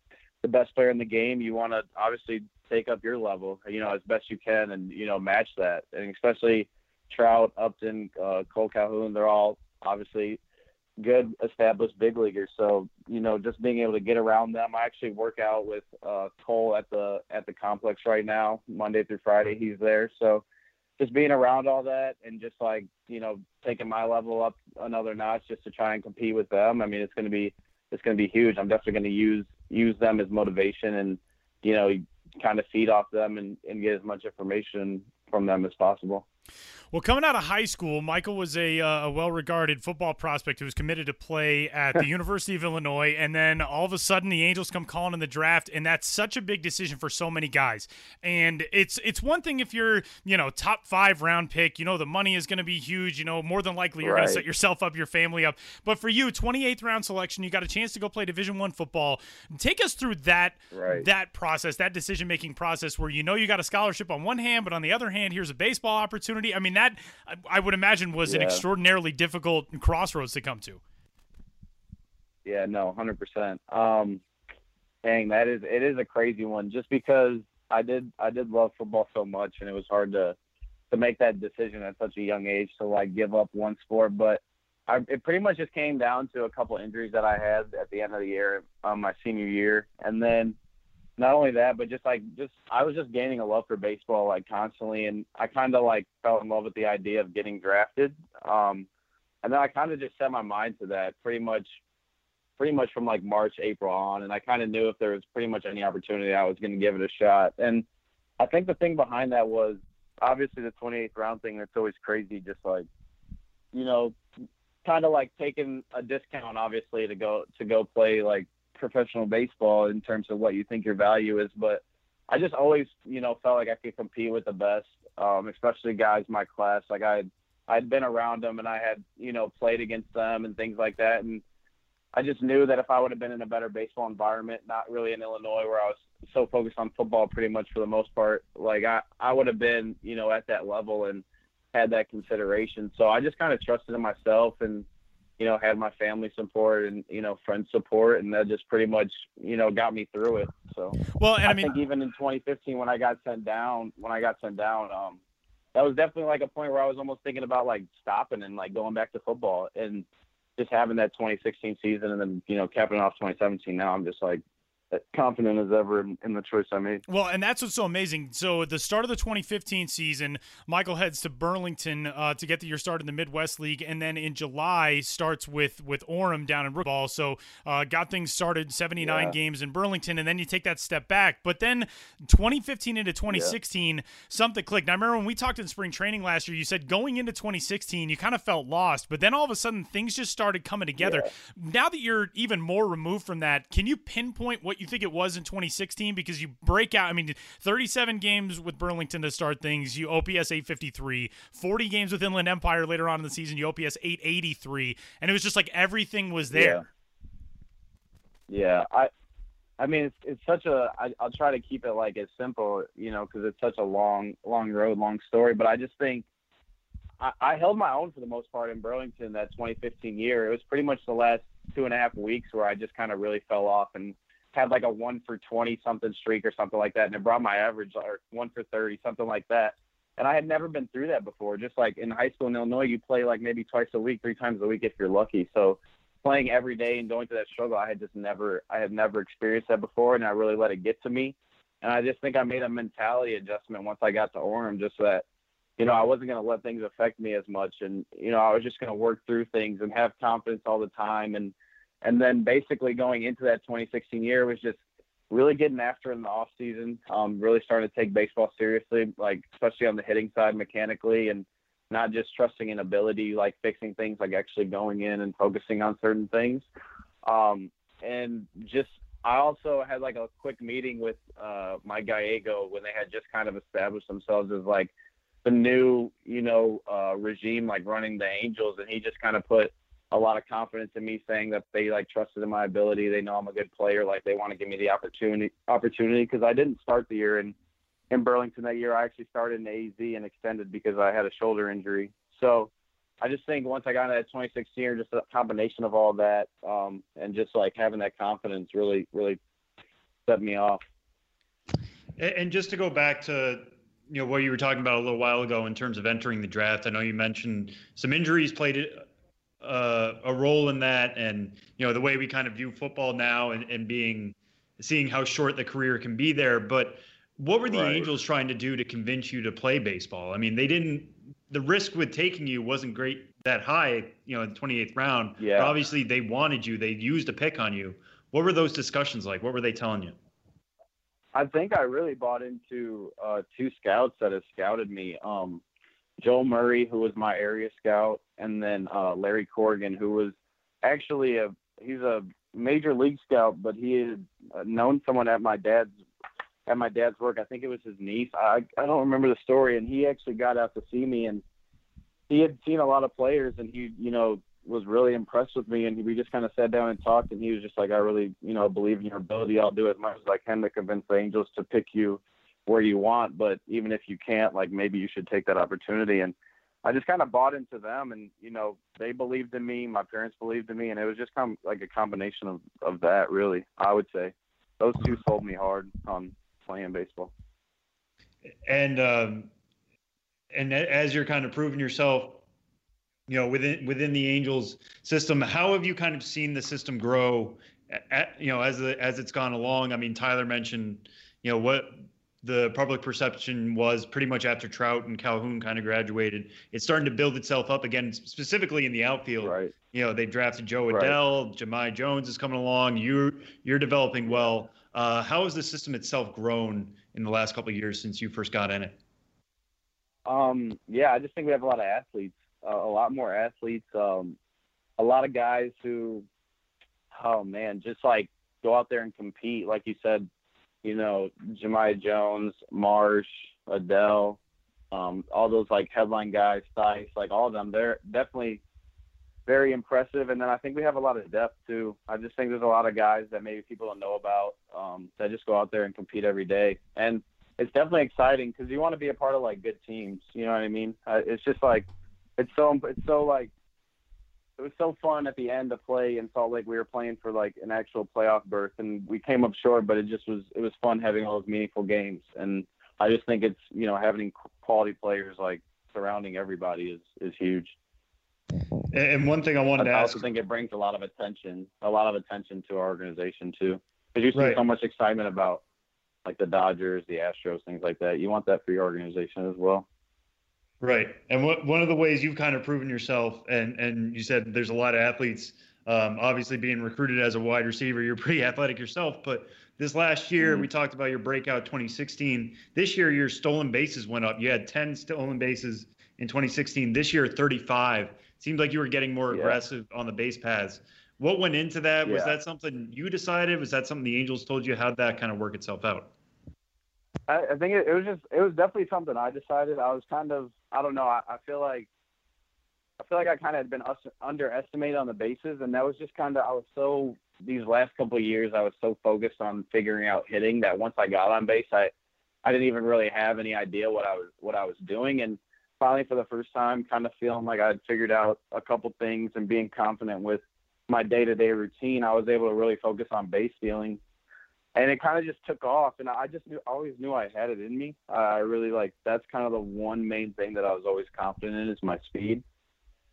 the best player in the game, you want to obviously take up your level, you know, as best you can, and you know, match that. And especially Trout, Upton, uh, Cole Calhoun, they're all obviously good established big leaguers. So you know, just being able to get around them. I actually work out with uh, Cole at the at the complex right now, Monday through Friday. He's there, so just being around all that and just like you know taking my level up another notch just to try and compete with them. I mean, it's going to be it's going to be huge. I'm definitely going to use use them as motivation and you know kind of feed off them and, and get as much information from them as possible. Well, coming out of high school, Michael was a, uh, a well regarded football prospect who was committed to play at the [laughs] University of Illinois. And then all of a sudden, the Angels come calling in the draft. And that's such a big decision for so many guys. And it's it's one thing if you're, you know, top five round pick, you know, the money is going to be huge. You know, more than likely you're right. going to set yourself up, your family up. But for you, 28th round selection, you got a chance to go play Division One football. Take us through that right. that process, that decision making process where you know you got a scholarship on one hand, but on the other hand, here's a baseball opportunity. I mean, that I would imagine was yeah. an extraordinarily difficult crossroads to come to. Yeah, no, hundred percent. Um, dang, that is it is a crazy one. Just because I did I did love football so much, and it was hard to to make that decision at such a young age to like give up one sport. But I, it pretty much just came down to a couple injuries that I had at the end of the year, um, my senior year, and then not only that, but just like just I was just gaining a love for baseball like constantly, and I kind of like fell in love with the idea of getting drafted. Um, and then I kind of just set my mind to that pretty much, pretty much from like March, April on, and I kind of knew if there was pretty much any opportunity, I was going to give it a shot. And I think the thing behind that was obviously the 28th round thing. That's always crazy, just like you know, kind of like taking a discount obviously to go to go play like professional baseball in terms of what you think your value is, but I just always, you know, felt like I could compete with the best, um, especially guys my class. Like I, I'd been around them and I had, you know, played against them and things like that. And I just knew that if I would have been in a better baseball environment, not really in Illinois where I was so focused on football pretty much for the most part, like I, I would have been, you know, at that level and had that consideration. So I just kind of trusted in myself and, you know, had my family support and, you know, friend support. And that just pretty much, you know, got me through it. So, well, and I, I mean, think even in 2015, when I got sent down, when I got sent down, um, that was definitely like a point where I was almost thinking about like stopping and like going back to football and just having that 2016 season and then, you know, capping off 2017. Now I'm just like, confident as ever in, in, the choice I made. Well, and that's what's so amazing. So at the start of the 2015 season, Michael heads to Burlington uh, to get the year start in the Midwest League, and then in July starts with with Orem down in Ball. So uh, got things started 79 yeah. games in Burlington, and then you take that step back. But then 2015 into 2016, yeah. something clicked. Now, I remember when we talked in spring training last year, you said going into 2016, you kind of felt lost, but then all of a sudden things just started coming together. Yeah. Now that you're even more removed from that, can you pinpoint what what you think it was in 2016 because you break out. I mean, 37 games with Burlington to start things. You OPS 853, 40 games with Inland Empire later on in the season. You OPS 883, and it was just like everything was there. Yeah, yeah I. I mean, it's, it's such a. I, I'll try to keep it like as simple, you know, because it's such a long, long road, long story. But I just think I, I held my own for the most part in Burlington that 2015 year. It was pretty much the last two and a half weeks where I just kind of really fell off and had like a one for 20 something streak or something like that. And it brought my average or one for 30, something like that. And I had never been through that before. Just like in high school in Illinois, you play like maybe twice a week, three times a week if you're lucky. So playing every day and going through that struggle, I had just never, I had never experienced that before. And I really let it get to me. And I just think I made a mentality adjustment once I got to Orem, just that, you know, I wasn't going to let things affect me as much. And, you know, I was just going to work through things and have confidence all the time. And, and then basically going into that 2016 year was just really getting after in the off season, um, really starting to take baseball seriously, like especially on the hitting side mechanically and not just trusting in ability, like fixing things, like actually going in and focusing on certain things. Um, and just, I also had like a quick meeting with uh, Mike Gallego when they had just kind of established themselves as like the new, you know, uh, regime, like running the Angels. And he just kind of put a lot of confidence in me saying that they like trusted in my ability. They know I'm a good player. Like they want to give me the opportunity opportunity because I didn't start the year in in Burlington that year. I actually started in AZ and extended because I had a shoulder injury. So I just think once I got into that 2016 year, just a combination of all that um, and just like having that confidence really really set me off. And just to go back to you know what you were talking about a little while ago in terms of entering the draft, I know you mentioned some injuries played uh, a role in that, and you know the way we kind of view football now, and, and being seeing how short the career can be there. But what were the right. Angels trying to do to convince you to play baseball? I mean, they didn't. The risk with taking you wasn't great that high, you know, in the 28th round. Yeah. But obviously, they wanted you. They used a pick on you. What were those discussions like? What were they telling you? I think I really bought into uh, two scouts that have scouted me. Um, Joel Murray, who was my area scout, and then uh, Larry Corrigan, who was actually a he's a major league scout, but he had uh, known someone at my dad's at my dad's work. I think it was his niece. I I don't remember the story, and he actually got out to see me, and he had seen a lot of players, and he you know was really impressed with me, and we just kind of sat down and talked, and he was just like, I really you know believe in your ability. I'll do as much as I can to convince the Angels to pick you where you want, but even if you can't, like maybe you should take that opportunity and I just kind of bought into them, and you know, they believed in me. My parents believed in me, and it was just kind of like a combination of of that. Really, I would say those two sold me hard on playing baseball. And um, and as you're kind of proving yourself, you know, within within the Angels system, how have you kind of seen the system grow? At, you know, as the as it's gone along. I mean, Tyler mentioned, you know, what the public perception was pretty much after Trout and Calhoun kind of graduated. It's starting to build itself up again, specifically in the outfield. Right. You know, they drafted Jo Adell, right. Jahmai Jones is coming along. You're you're developing well. Uh, how has the system itself grown in the last couple of years since you first got in it? Um, yeah, I just think we have a lot of athletes, uh, a lot more athletes, um, a lot of guys who, oh man, just like go out there and compete. Like you said, you know, Jahmai Jones, Marsh, Adell, um, all those like headline guys, Thaiss, like all of them, they're definitely very impressive. And then I think we have a lot of depth too. I just think there's a lot of guys that maybe people don't know about um, that just go out there and compete every day. And it's definitely exciting because you want to be a part of like good teams. You know what I mean? Uh, it's just like it's so it's so like it was so fun at the end to play in Salt Lake. We were playing for like an actual playoff berth, and we came up short, but it just was it was fun having all those meaningful games. And I just think it's you know having quality players like surrounding everybody is is huge. And one thing I wanted I to ask, I also think it brings a lot of attention, a lot of attention to our organization too, because you see right. so much excitement about like the Dodgers, the Astros, things like that. You want that for your organization as well. Right. And what, one of the ways you've kind of proven yourself, and, and you said there's a lot of athletes, um, obviously being recruited as a wide receiver, you're pretty [laughs] athletic yourself. But this last year, mm-hmm. we talked about your breakout 2016. This year, your stolen bases went up. You had 10 stolen bases in 2016. This year, 35. Seems like you were getting more yeah. aggressive on the base paths. What went into that? Yeah. Was that something you decided? Was that something the Angels told you? How'd that kind of work itself out? I, I think it, it, was just it was definitely something I decided. I was kind of I don't know. I, I feel like I feel like I kind of had been us- underestimated on the bases, and that was just kind of I was so these last couple of years I was so focused on figuring out hitting that once I got on base, I I didn't even really have any idea what I was what I was doing, and finally for the first time, kind of feeling like I'd figured out a couple things and being confident with my day-to-day routine, I was able to really focus on base stealing and it kind of just took off and i just knew, always knew i had it in me. Uh, i really like that's kind of the one main thing that i was always confident in is my speed.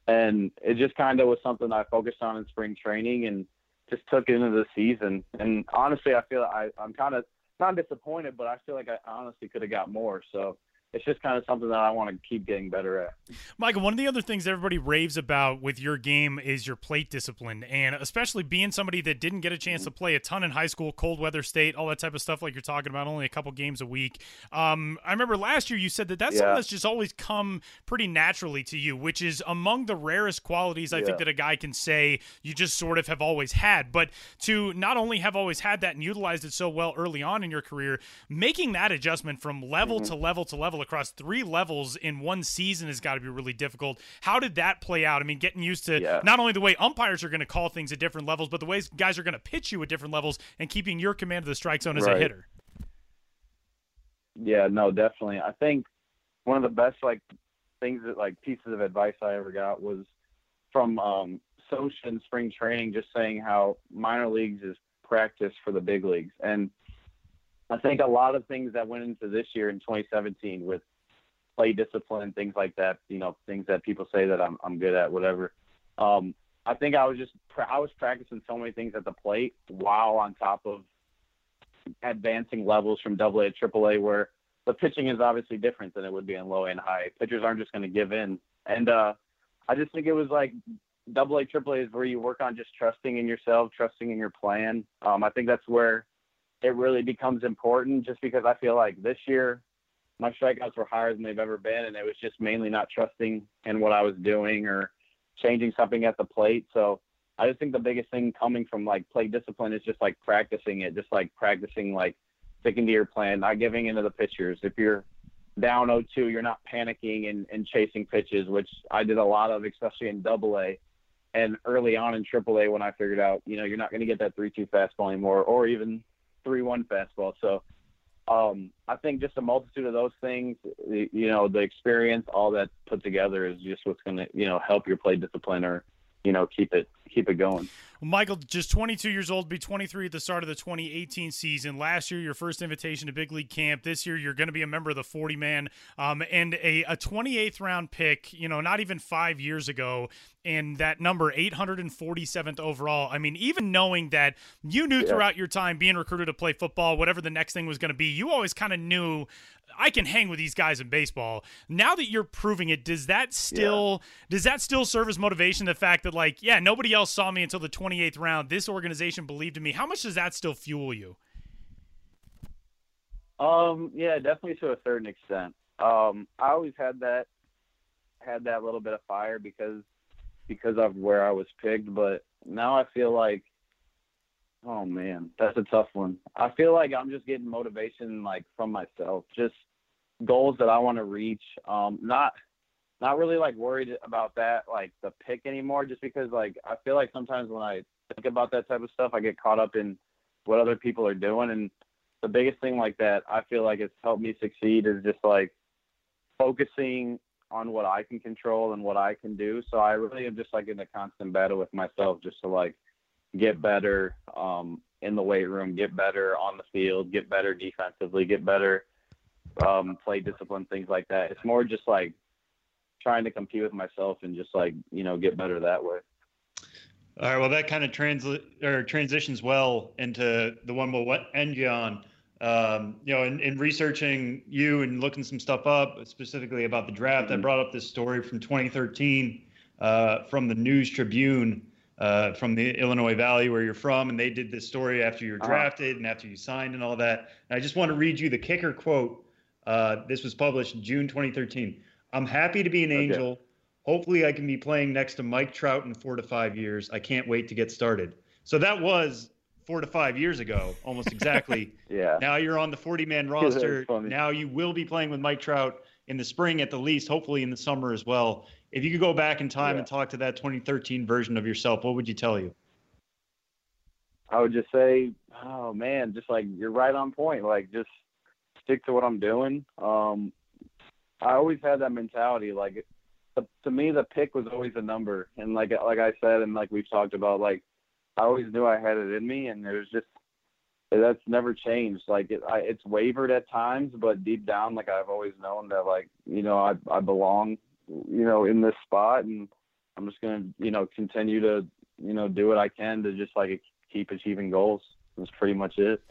And it just kind of was something i focused on in spring training and just took into the season. And honestly i feel I, i'm kind of not disappointed but i feel like i honestly could have got more. So it's just kind of something that I want to keep getting better at. Michael, one of the other things everybody raves about with your game is your plate discipline, and especially being somebody that didn't get a chance to play a ton in high school, cold weather state, all that type of stuff, like you're talking about, only a couple games a week. Um, I remember last year you said that that's yeah. something that's just always come pretty naturally to you, which is among the rarest qualities I yeah. think that a guy can say you just sort of have always had. But to not only have always had that and utilized it so well early on in your career, making that adjustment from level mm-hmm. to level to level across three levels in one season has got to be really difficult. How did that play out? I mean, getting used to yeah. not only the way umpires are going to call things at different levels, but the ways guys are going to pitch you at different levels and keeping your command of the strike zone as right. a hitter. Yeah, no, definitely. I think one of the best like things that like pieces of advice I ever got was from um Scioscia in spring training just saying how minor leagues is practice for the big leagues. And I think a lot of things that went into this year in 2017 with play discipline, things like that. You know, things that people say that I'm I'm good at, whatever. Um, I think I was just I was practicing so many things at the plate while on top of advancing levels from Double A to Triple A, where the pitching is obviously different than it would be in low and high. Pitchers aren't just going to give in, and uh, I just think it was like Double A, Triple A is where you work on just trusting in yourself, trusting in your plan. Um, I think that's where it really becomes important, just because I feel like this year my strikeouts were higher than they've ever been, and it was just mainly not trusting in what I was doing or changing something at the plate. So I just think the biggest thing coming from like plate discipline is just like practicing it, just like practicing like sticking to your plan, not giving into the pitchers. If you're down 0-2, you're not panicking and, and chasing pitches, which I did a lot of, especially in Double A and early on in Triple A when I figured out, you know, you're not going to get that 3-2 fastball anymore, or even 3-1 fastball. So um, I think just a multitude of those things, you know, the experience, all that put together is just what's going to, you know, help your play discipline or, you know, keep it keep it going. Michael, just 22 years old, be 23 at the start of the 2018 season. Last year, your first invitation to big league camp. This year, you're going to be a member of the 40 man um, and a, a 28th round pick, you know, not even five years ago. And that number, 847th overall. I mean, even knowing that you knew yeah. throughout your time being recruited to play football, whatever the next thing was going to be, you always kind of knew I can hang with these guys in baseball. Now that you're proving it, does that still yeah. does that still serve as motivation? The fact that like, yeah, nobody else saw me until the 28th round. This organization believed in me. How much does that still fuel you? Um, yeah, definitely to a certain extent. Um, I always had that had that little bit of fire because because of where I was picked, but now I feel like Oh man, that's a tough one. I feel like I'm just getting motivation like from myself, just goals that I want to reach. Um, not not really like worried about that like the pick anymore, just because like I feel like sometimes when I think about that type of stuff, I get caught up in what other people are doing, and the biggest thing like that I feel like it's helped me succeed is just like focusing on what I can control and what I can do. So I really am just like in a constant battle with myself, just to like get better um, in the weight room, get better on the field, get better defensively, get better um, play discipline, things like that. It's more just like trying to compete with myself and just like you know get better that way. All right. Well, that kind of transla- or transitions well into the one we'll end you on. Um, you know, in, in, researching you and looking some stuff up, specifically about the draft, mm-hmm. I brought up this story from 2013 uh, from the News Tribune uh, from the Illinois Valley where you're from, and they did this story after you were uh-huh. drafted and after you signed and all that. And I just want to read you the kicker quote. Uh, this was published June 2013. I'm happy to be an okay. angel. Hopefully, I can be playing next to Mike Trout in four to five years. I can't wait to get started. So that was four to five years ago, almost exactly. [laughs] yeah. Now you're on the 40 man [laughs] roster. now you will be playing with Mike Trout in the spring at the least, hopefully in the summer as well. If you could go back in time yeah. and talk to that 2013 version of yourself, what would you tell you? I would just say, oh man, just like you're right on point. Like just stick to what I'm doing. Um, I always had that mentality. Like to me, the pick was always a number, and like like I said, and like we've talked about, like I always knew I had it in me, and it was just that's never changed. Like it, I, it's wavered at times, but deep down, like I've always known that, like you know, I I belong you know, in this spot, and I'm just gonna, you know, continue to, you know, do what I can to just like keep achieving goals. That's pretty much it.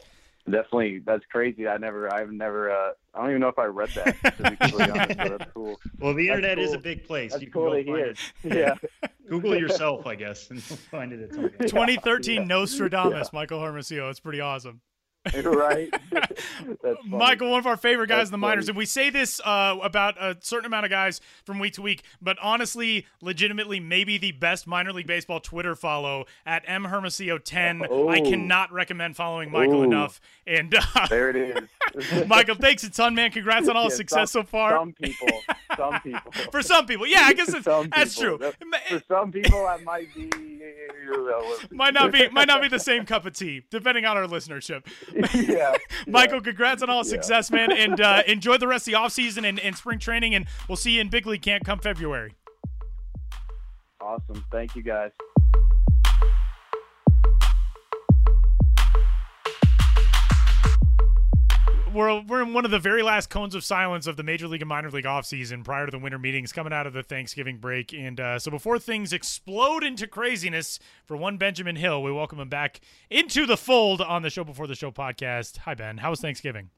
Definitely, that's crazy. I never, I've never, uh, I don't even know if I read that. To be completely honest, that's cool. [laughs] Well, the internet cool. is a big place. That's you cool to hear. It. [laughs] Yeah. [laughs] Google yourself, I guess, and you'll find it. At 2013 yeah. Nostradamus, yeah. Michael Hermosillo. It's pretty awesome. [laughs] right? [laughs] Michael, one of our favorite guys That's in the minors, funny. and we say this uh, about a certain amount of guys from week to week, but honestly, legitimately, maybe the best minor league baseball Twitter follow at M Hermosillo 10. Oh. I cannot recommend following Michael enough. And uh, there it is. [laughs] Michael, thanks a ton, man. Congrats on all yeah, success some, so far. Some people, some people. For some people, yeah, I guess it's, that's true. For some people, that might be might not be might not be the same cup of tea, depending on our listenership. [laughs] yeah. [laughs] Michael, congrats on all success, man, [laughs] and uh, enjoy the rest of the offseason and, and spring training, and we'll see you in big league camp come February. Awesome. Thank you, guys. We're we're in one of the very last cones of silence of the major league and minor league offseason prior to the winter meetings coming out of the Thanksgiving break. And uh, so before things explode into craziness for one Benjamin Hill, we welcome him back into the fold on the Show Before the Show podcast. Hi Ben, how was Thanksgiving?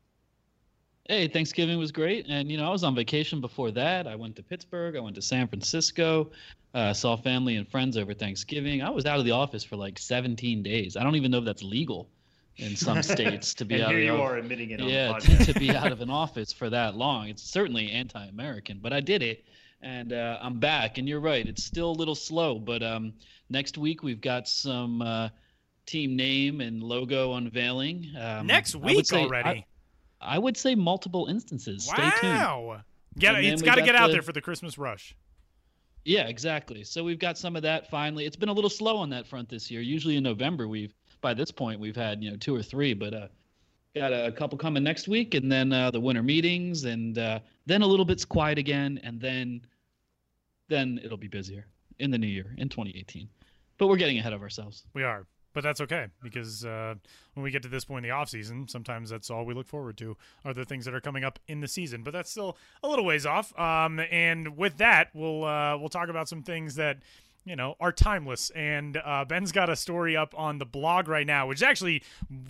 Hey, Thanksgiving was great, and you know I was on vacation before that. I went to Pittsburgh, I went to San Francisco, uh, saw family and friends over Thanksgiving. I was out of the office for like 17 days. I don't even know if that's legal in some states to be and out here of you are admitting it. yeah on the to, to be out of an office for that long. It's certainly anti-American, but I did it, and uh, I'm back. And you're right, it's still a little slow, but um, next week we've got some uh, team name and logo unveiling. Um, Next I week say- already. I, I would say multiple instances. Stay tuned. wow. Get, And then it's got to got get out the- there for the Christmas rush. Yeah, exactly. So we've got some of that finally. It's been a little slow on that front this year. Usually in November, we've by this point we've had you know two or three, but uh, got a couple coming next week, and then uh, the winter meetings, and uh, then a little bit's quiet again, and then then it'll be busier in the new year in 2018. But we're getting ahead of ourselves. We are. But that's okay because uh, when we get to this point in the off season, sometimes that's all we look forward to are the things that are coming up in the season. But that's still a little ways off. Um, and with that, we'll uh, we'll talk about some things that you know are timeless. And uh, Ben's got a story up on the blog right now, which is actually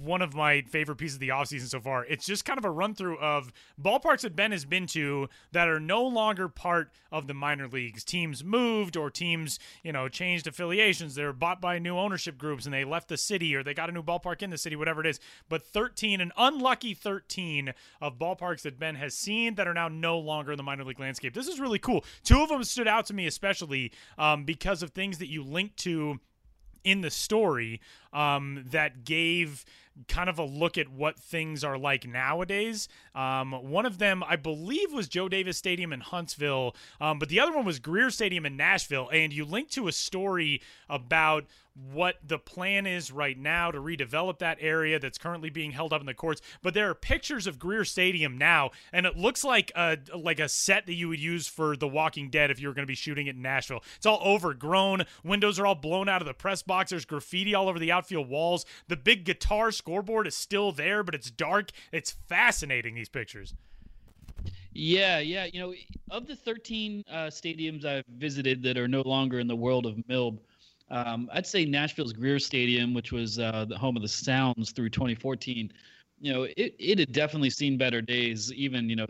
one of my favorite pieces of the offseason so far. It's just kind of a run through of ballparks that Ben has been to that are no longer part of the minor leagues. Teams moved or teams, you know, changed affiliations. They were bought by new ownership groups and they left the city or they got a new ballpark in the city, whatever it is. But 13, an unlucky 13 of ballparks that Ben has seen that are now no longer in the minor league landscape. This is really cool. Two of them stood out to me especially um, because of things that you link to in the story um, that gave kind of a look at what things are like nowadays. Um, one of them, I believe, was Joe Davis Stadium in Huntsville, um, but the other one was Greer Stadium in Nashville. And you link to a story about what the plan is right now to redevelop that area that's currently being held up in the courts. But there are pictures of Greer Stadium now, and it looks like a like a set that you would use for The Walking Dead if you were going to be shooting it in Nashville. It's all overgrown. Windows are all blown out of the press box. There's graffiti all over the outfield walls. The big guitar scoreboard is still there, but it's dark. It's fascinating. These pictures. Yeah, yeah. You know, of the 13 uh, stadiums I've visited that are no longer in the world of MILB, um, I'd say Nashville's Greer Stadium, which was uh, the home of the Sounds through 2014. You know, it, it had definitely seen better days, even you know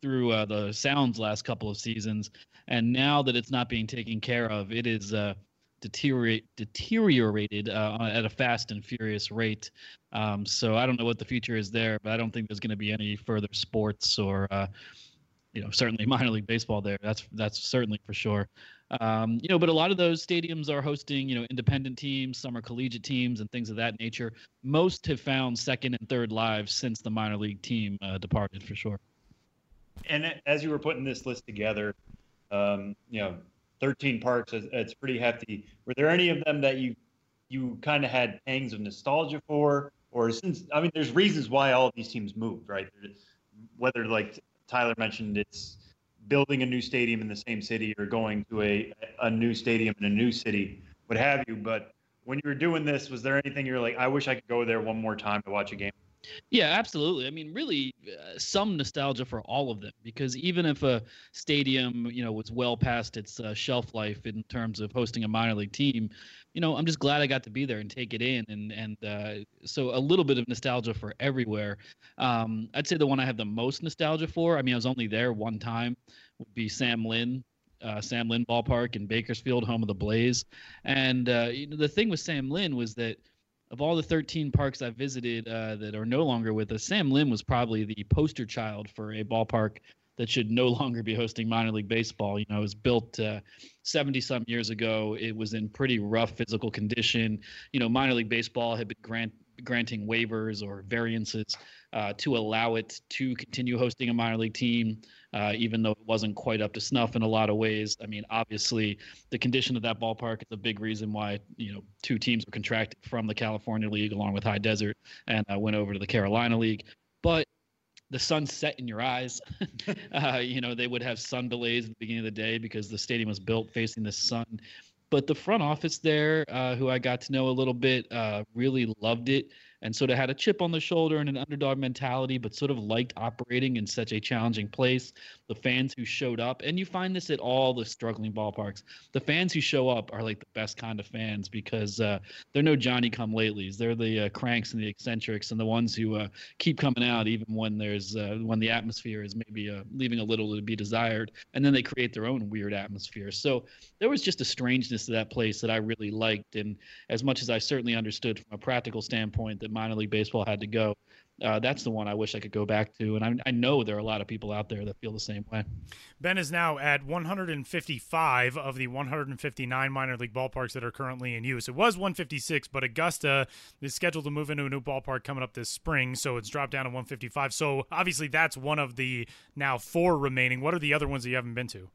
through uh, the Sounds last couple of seasons. And now that it's not being taken care of, it is uh, deteriorate deteriorated uh, at a fast and furious rate. Um, so I don't know what the future is there, but I don't think there's going to be any further sports or uh, you know certainly [laughs] minor league baseball there. That's that's certainly for sure. Um, you know, but a lot of those stadiums are hosting you know independent teams, some are collegiate teams, and things of that nature. Most have found second and third lives since the minor league team uh, departed for sure. And as you were putting this list together, um, you know, 13 parks, it's, pretty hefty. Were there any of them that you you kind of had pangs of nostalgia for, or since I mean, there's reasons why all these teams moved, right? Whether like Tyler mentioned, it's building a new stadium in the same city or going to a a new stadium in a new city, what have you. But when you were doing this, was there anything you're like, I wish I could go there one more time to watch a game? Yeah, absolutely. I mean, really, uh, some nostalgia for all of them because even if a stadium, you know, was well past its uh, shelf life in terms of hosting a minor league team, you know, I'm just glad I got to be there and take it in, and and uh, so a little bit of nostalgia for everywhere. Um, I'd say the one I have the most nostalgia for. I mean, I was only there one time. Would be Sam Lynn. Uh, Sam Lynn Ballpark in Bakersfield, home of the Blaze, and uh, you know, the thing with Sam Lynn was that of all the 13 parks I visited uh, that are no longer with us, Sam Lynn was probably the poster child for a ballpark that should no [laughs] longer be hosting minor league baseball. You know, it was built 70 uh, some years ago. It was in pretty rough physical condition. You know, minor league baseball had been grant, granting waivers or variances uh, to allow it to continue hosting a minor league team, uh, even though it wasn't quite up to snuff in a lot of ways. I mean, obviously, the condition of that ballpark is a big reason why you know two teams were contracted from the California League along with High Desert and uh, went over to the Carolina League. But the sun set in your eyes. [laughs] uh, you know, they would have sun delays at the beginning of the day because the stadium was built facing the sun. But the front office there, uh, who I got to know a little bit, uh, really loved it and sort of had a chip on the shoulder and an underdog mentality, but sort of liked operating in such a challenging place. The fans who showed up, and you find this at all the struggling ballparks, the fans who show up are like the best kind of fans because uh, they're no Johnny come latelys. They're the uh, cranks and the eccentrics and the ones who uh, keep coming out even when there's uh, when the atmosphere is maybe uh, leaving a little to be desired, and then they create their own weird atmosphere. So there was just a strangeness to that place that I really liked, and as much as I certainly understood from a practical standpoint that minor league baseball had to go. Uh, that's the one I wish I could go back to, and I, I know there are a lot of people out there that feel the same way. Ben is now at 155 of the 159 minor league ballparks that are currently in use. It was 156, but Augusta is scheduled to move into a new ballpark coming up this spring, so it's dropped down to 155. So obviously that's one of the now four remaining. What are the other ones that you haven't been to?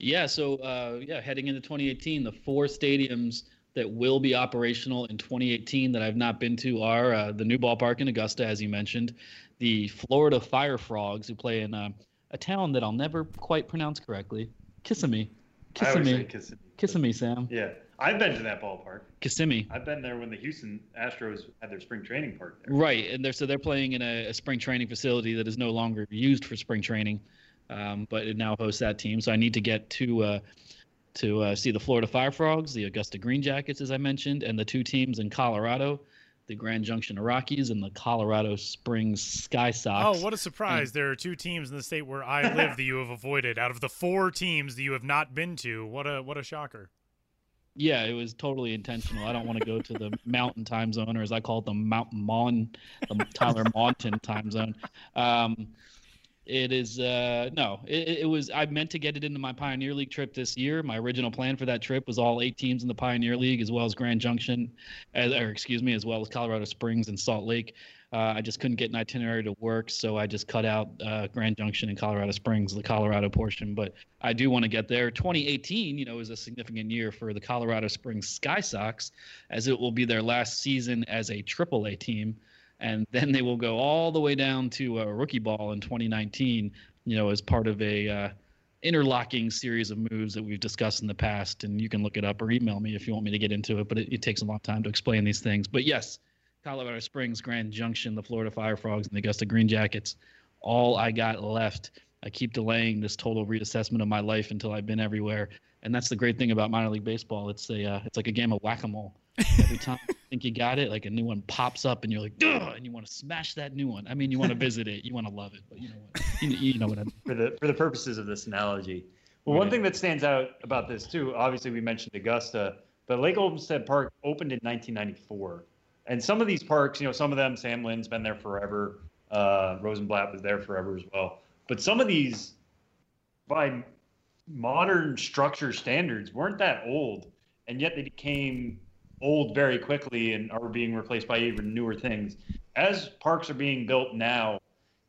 Yeah, so uh, yeah, heading into 2018, the four stadiums that will be operational in 2018 that I've not been to are uh, the new ballpark in Augusta, as you mentioned, the Florida Fire Frogs, who play in uh, a town that I'll never quite pronounce correctly, Kissimmee. Kissimmee. Kissimmee. Kissimmee, Sam. Yeah, I've been to that ballpark. Kissimmee. I've been there when the Houston Astros had their spring training park there. Right, and they're so they're playing in a, a spring training facility that is no longer used for spring training, um, but it now hosts that team. So I need to get to uh, to uh, see the Florida Fire Frogs, the Augusta Green Jackets, as I mentioned, and the two teams in Colorado, the Grand Junction Rockies and the Colorado Springs Sky Sox. Oh, what a surprise! And, there are two teams in the state where I live that you have avoided. Out of the four teams that you have not been to, what a what a shocker! Yeah, it was totally intentional. I don't want to go to the Mountain Time Zone, or as I call it, the Mountain Mon, the Tyler Mountain Time Zone. Um, it is uh, no, it, it, was. I meant to get it into my Pioneer League trip this year. My original plan for that trip was all eight teams in the Pioneer League, as well as Grand Junction, as, or excuse me, as well as Colorado Springs and Salt Lake. Uh, I just couldn't get an itinerary to work, so I just cut out uh, Grand Junction and Colorado Springs, the Colorado portion. But I do want to get there. 2018, you know, is a significant year for the Colorado Springs Sky Sox, as it will be their last season as a AAA team and then they will go all the way down to a rookie ball in 2019. You know, as part of a uh, interlocking series of moves that we've discussed in the past. And you can look it up or email me if you want me to get into it. But it, it takes a long time to explain these things. But yes, Colorado Springs, Grand Junction, the Florida Fire Frogs, and the Augusta Green Jackets. All I got left. I keep delaying this total reassessment of my life until I've been everywhere. And that's the great thing about minor league baseball. It's a uh, it's like a game of whack a mole. Every time you think you got it, like a new one pops up, and you're like, Duh! and you want to smash that new one. I mean, you want to visit it, you want to love it, but you know what? You, you know what I mean. For the for the purposes of this analogy, well, one thing that stands out about this too, obviously we mentioned Augusta, but Lake Olmsted Park opened in 1994, and some of these parks, you know, some of them, Sam Lynn's been there forever, uh, Rosenblatt was there forever as well, but some of these, by modern structure standards, weren't that old, and yet they became old very quickly and are being replaced by even newer things. As parks are being built now,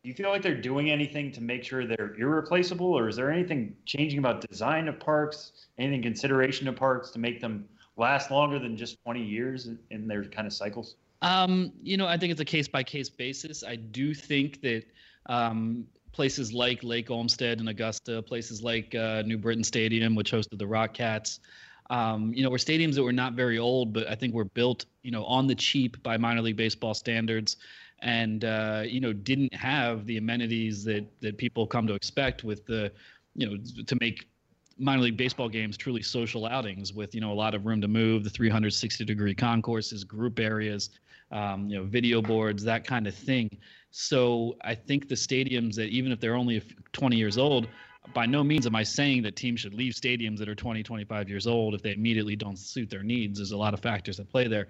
do you feel like they're doing anything to make sure they're irreplaceable, or is there anything changing about design of parks, anything consideration of parks to make them last longer than just 20 years in their kind of cycles? Um, you know, I think it's a case by case basis. I do think that um, places like Lake Olmsted and Augusta, places like uh, New Britain Stadium, which hosted the Rock Cats, um, you know, were stadiums that were not very old, but I think were built, you know, on the cheap by minor league baseball standards, and uh, you know, didn't have the amenities that that people come to expect with the, you know, to make minor league baseball games truly social outings with you know a lot of room to move, the 360 degree concourses, group areas, um, you know, video boards, that kind of thing. So I think the stadiums that even if they're only 20 years old by no means am I saying that teams should leave stadiums that are 20, 25 years old if they immediately don't suit their needs. There's a lot of factors that play there.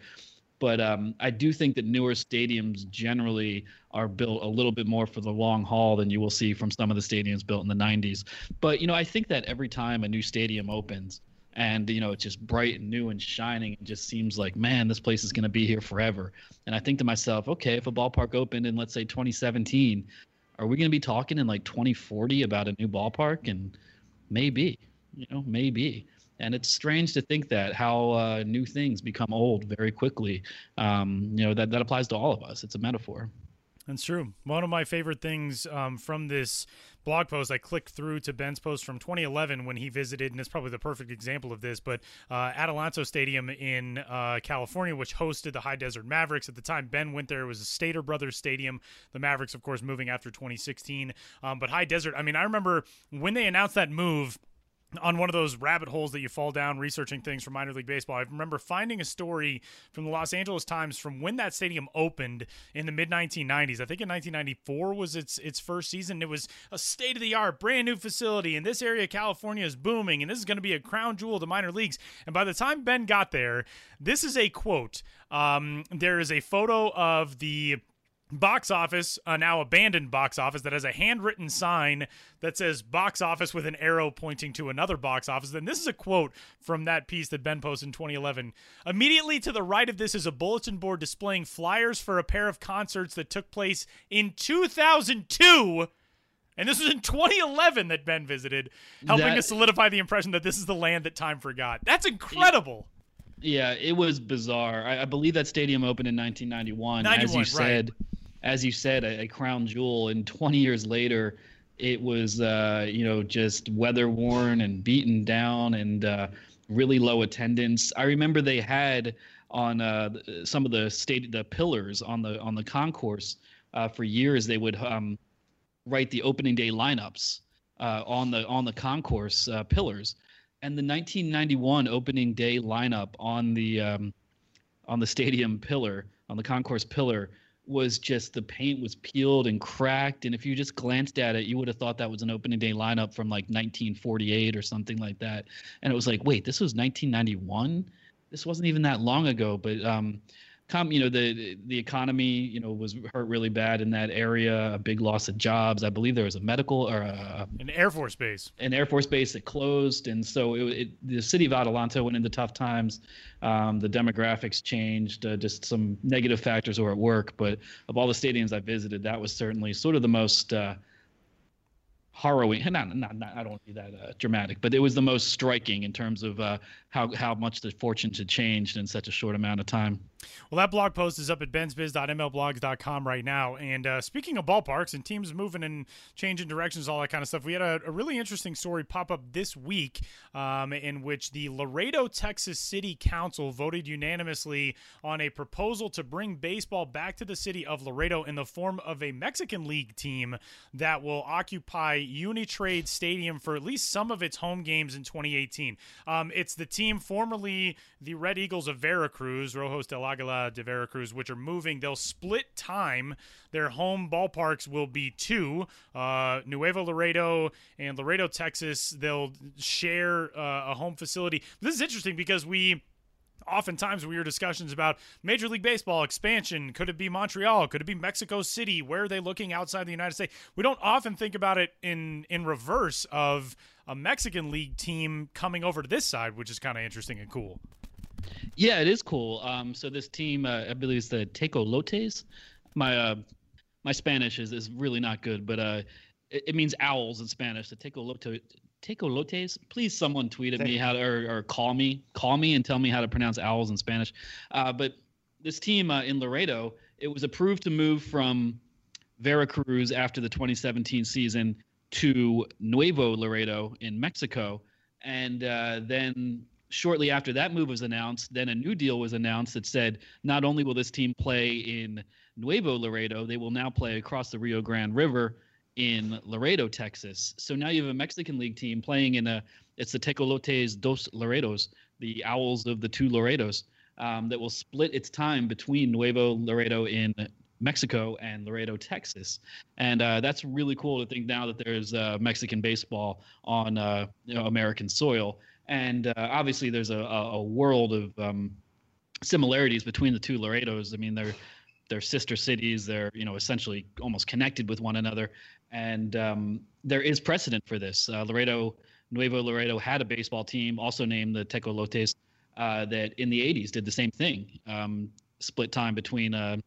But um, I do think that newer stadiums generally are built a little bit more for the long haul than you will see from some of the stadiums built in the 90s. But, you know, I think that every time a new stadium opens, and you know it's just bright and new and shining it just seems like man this place is going to be here forever and i think to myself okay if a ballpark opened in let's say 2017 are we going to be talking in like 2040 about a new ballpark? And maybe, you know, maybe. And it's strange to think that how uh, new things become old very quickly. Um, you know, that, that applies to all of us. It's a metaphor. That's true. One of my favorite things um, from this blog post, I clicked through to Ben's post from 2011 when he visited, and it's probably the perfect example of this. But uh, Adelanto Stadium in uh, California, which hosted the High Desert Mavericks at the time, Ben went there. It was a Stater Brothers Stadium. The Mavericks, of course, moving after 2016. Um, but High Desert, I mean, I remember when they announced that move on one of those rabbit holes that you fall down researching things from minor league baseball. I remember finding a story from the Los Angeles Times from when that stadium opened in the mid 1990s. I think in 1994 was its its first season. It was a state of the art, brand new facility, and this area of California is booming, and this is going to be a crown jewel of the minor leagues. And by the time Ben got there, this is a quote. Um, there is a photo of the box office, a now abandoned box office that has a handwritten sign that says box office with an arrow pointing to another box office. Then this is a quote from that piece that Ben posted in 2011. Immediately to the right of this is a bulletin board displaying flyers for a pair of concerts that took place in 2002. And this was in 2011 that Ben visited, helping that, to solidify the impression that this is the land that time forgot. That's incredible. Yeah, it was bizarre. I, I believe that stadium opened in 1991. 91, as you said, right as you said, a, a crown jewel. And 20 years later, it was uh, you know just weather worn and beaten down and uh, really low attendance. I remember they had on uh, some of the state the pillars on the on the concourse uh, for years. They would um, write the opening day lineups uh, on the on the concourse uh, pillars, and the 1991 opening day lineup on the um, on the stadium pillar on the concourse pillar was just the paint was peeled and cracked and if you just glanced at it you would have thought that was an opening day lineup from like 1948 or something like that. And it was like wait this was 1991 this wasn't even that long ago but um you know the the economy you know was hurt really bad in that area a big loss of jobs i believe there was a medical or a, an air force base an air force base that closed and so it, it, the city of adelanto went into tough times um, the demographics changed uh, just some negative factors were at work but of all the stadiums i visited that was certainly sort of the most uh, harrowing. Not, not, not, I don't want to be that uh, dramatic, but it was the most striking in terms of uh, how how much the fortunes had changed in such a short amount of time. Well, that blog post is up at bensbiz.mlblogs.com right now. And uh, speaking of ballparks and teams moving and changing directions, all that kind of stuff, we had a, a really interesting story pop up this week um, in which the Laredo, Texas City Council voted unanimously on a proposal to bring baseball back to the city of Laredo in the form of a Mexican League team that will occupy Unitrade Stadium for at least some of its home games in 2018. Um, it's the team formerly the Red Eagles of Veracruz, Rojos del Aguila de Veracruz, which are moving. They'll split time. Their home ballparks will be two uh, Nuevo Laredo and Laredo, Texas. They'll share uh, a home facility. This is interesting because we oftentimes we hear discussions about Major League Baseball expansion. Could it be Montreal? Could it be Mexico City? Where are they looking outside the United States? We don't often think about it in in reverse of a Mexican League team coming over to this side, which is kind of interesting and cool. Yeah, it is cool. Um, so this team, uh, I believe, is the Tecolotes. My uh, my Spanish is, is really not good, but uh, it, it means owls in Spanish. The Tecolotes. Tecolotes. Please, someone tweet at me how to, or, or, call me, call me and tell me how to pronounce owls in Spanish. Uh, but this team uh, in Laredo, it was approved to move from Veracruz after the 2017 season to Nuevo Laredo in Mexico, and uh, then shortly after that move was announced, then a new deal was announced that said not only will this team play in Nuevo Laredo, they will now play across the Rio Grande River in Laredo, Texas. So now you have a Mexican League team playing in a it's the Tecolotes dos Laredos, the Owls of the two Laredos, um, that will split its time between Nuevo Laredo in Mexico and Laredo, Texas, and uh, that's really cool to think now that there's uh, Mexican baseball on uh, you know, American soil, and uh, obviously there's a, a world of um, similarities between the two Laredos. I mean, they're they're sister cities. They're you know essentially almost connected with one another, and um, there is precedent for this. Uh, Laredo, Nuevo Laredo had a baseball team, also named the Tecolotes, uh, that in the '80s did the same thing. Um, split time between uh,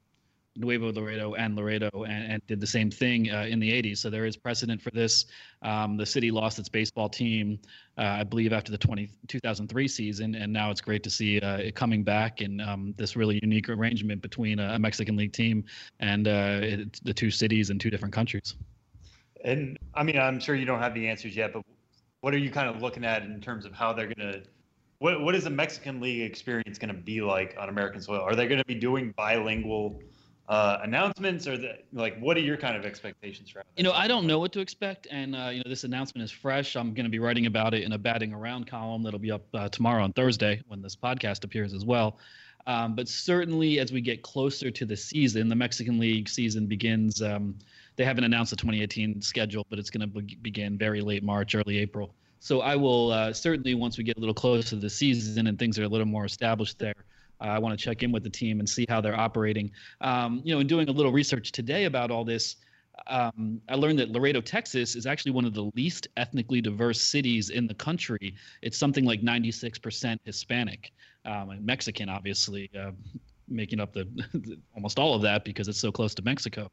Nuevo Laredo and Laredo and, and did the same thing uh, in the 80s. So there is precedent for this. Um, the city lost its baseball team, uh, I believe, after the 20, 2003 season, and now it's great to see uh, it coming back and um, this really unique arrangement between a, Mexican League team and uh, it, the two cities and two different countries. And I mean, I'm sure you don't have the answers yet, but what are you kind of looking at in terms of how they're going to what what is the Mexican League experience going to be like on American soil? Are they going to be doing bilingual uh, announcements or the, like what are your kind of expectations for you know i don't know what to expect and uh, you know this announcement is fresh. I'm going to be writing about it in a batting around column that'll be up uh, tomorrow on thursday when this podcast appears as well. Um, but certainly as we get closer to the season the mexican league season begins um, they haven't announced the 2018 schedule but it's going to be- begin very late march early april. So i will uh, certainly once we get a little closer to the season and things are a little more established there I want to check in with the team and see how they're operating. Um, you know, in doing a little research today about all this, um, I learned that Laredo, Texas, is actually one of the least ethnically diverse cities in the country. It's something like 96% Hispanic um, and Mexican, obviously, uh, making up [laughs] the almost all of that because it's so close to Mexico.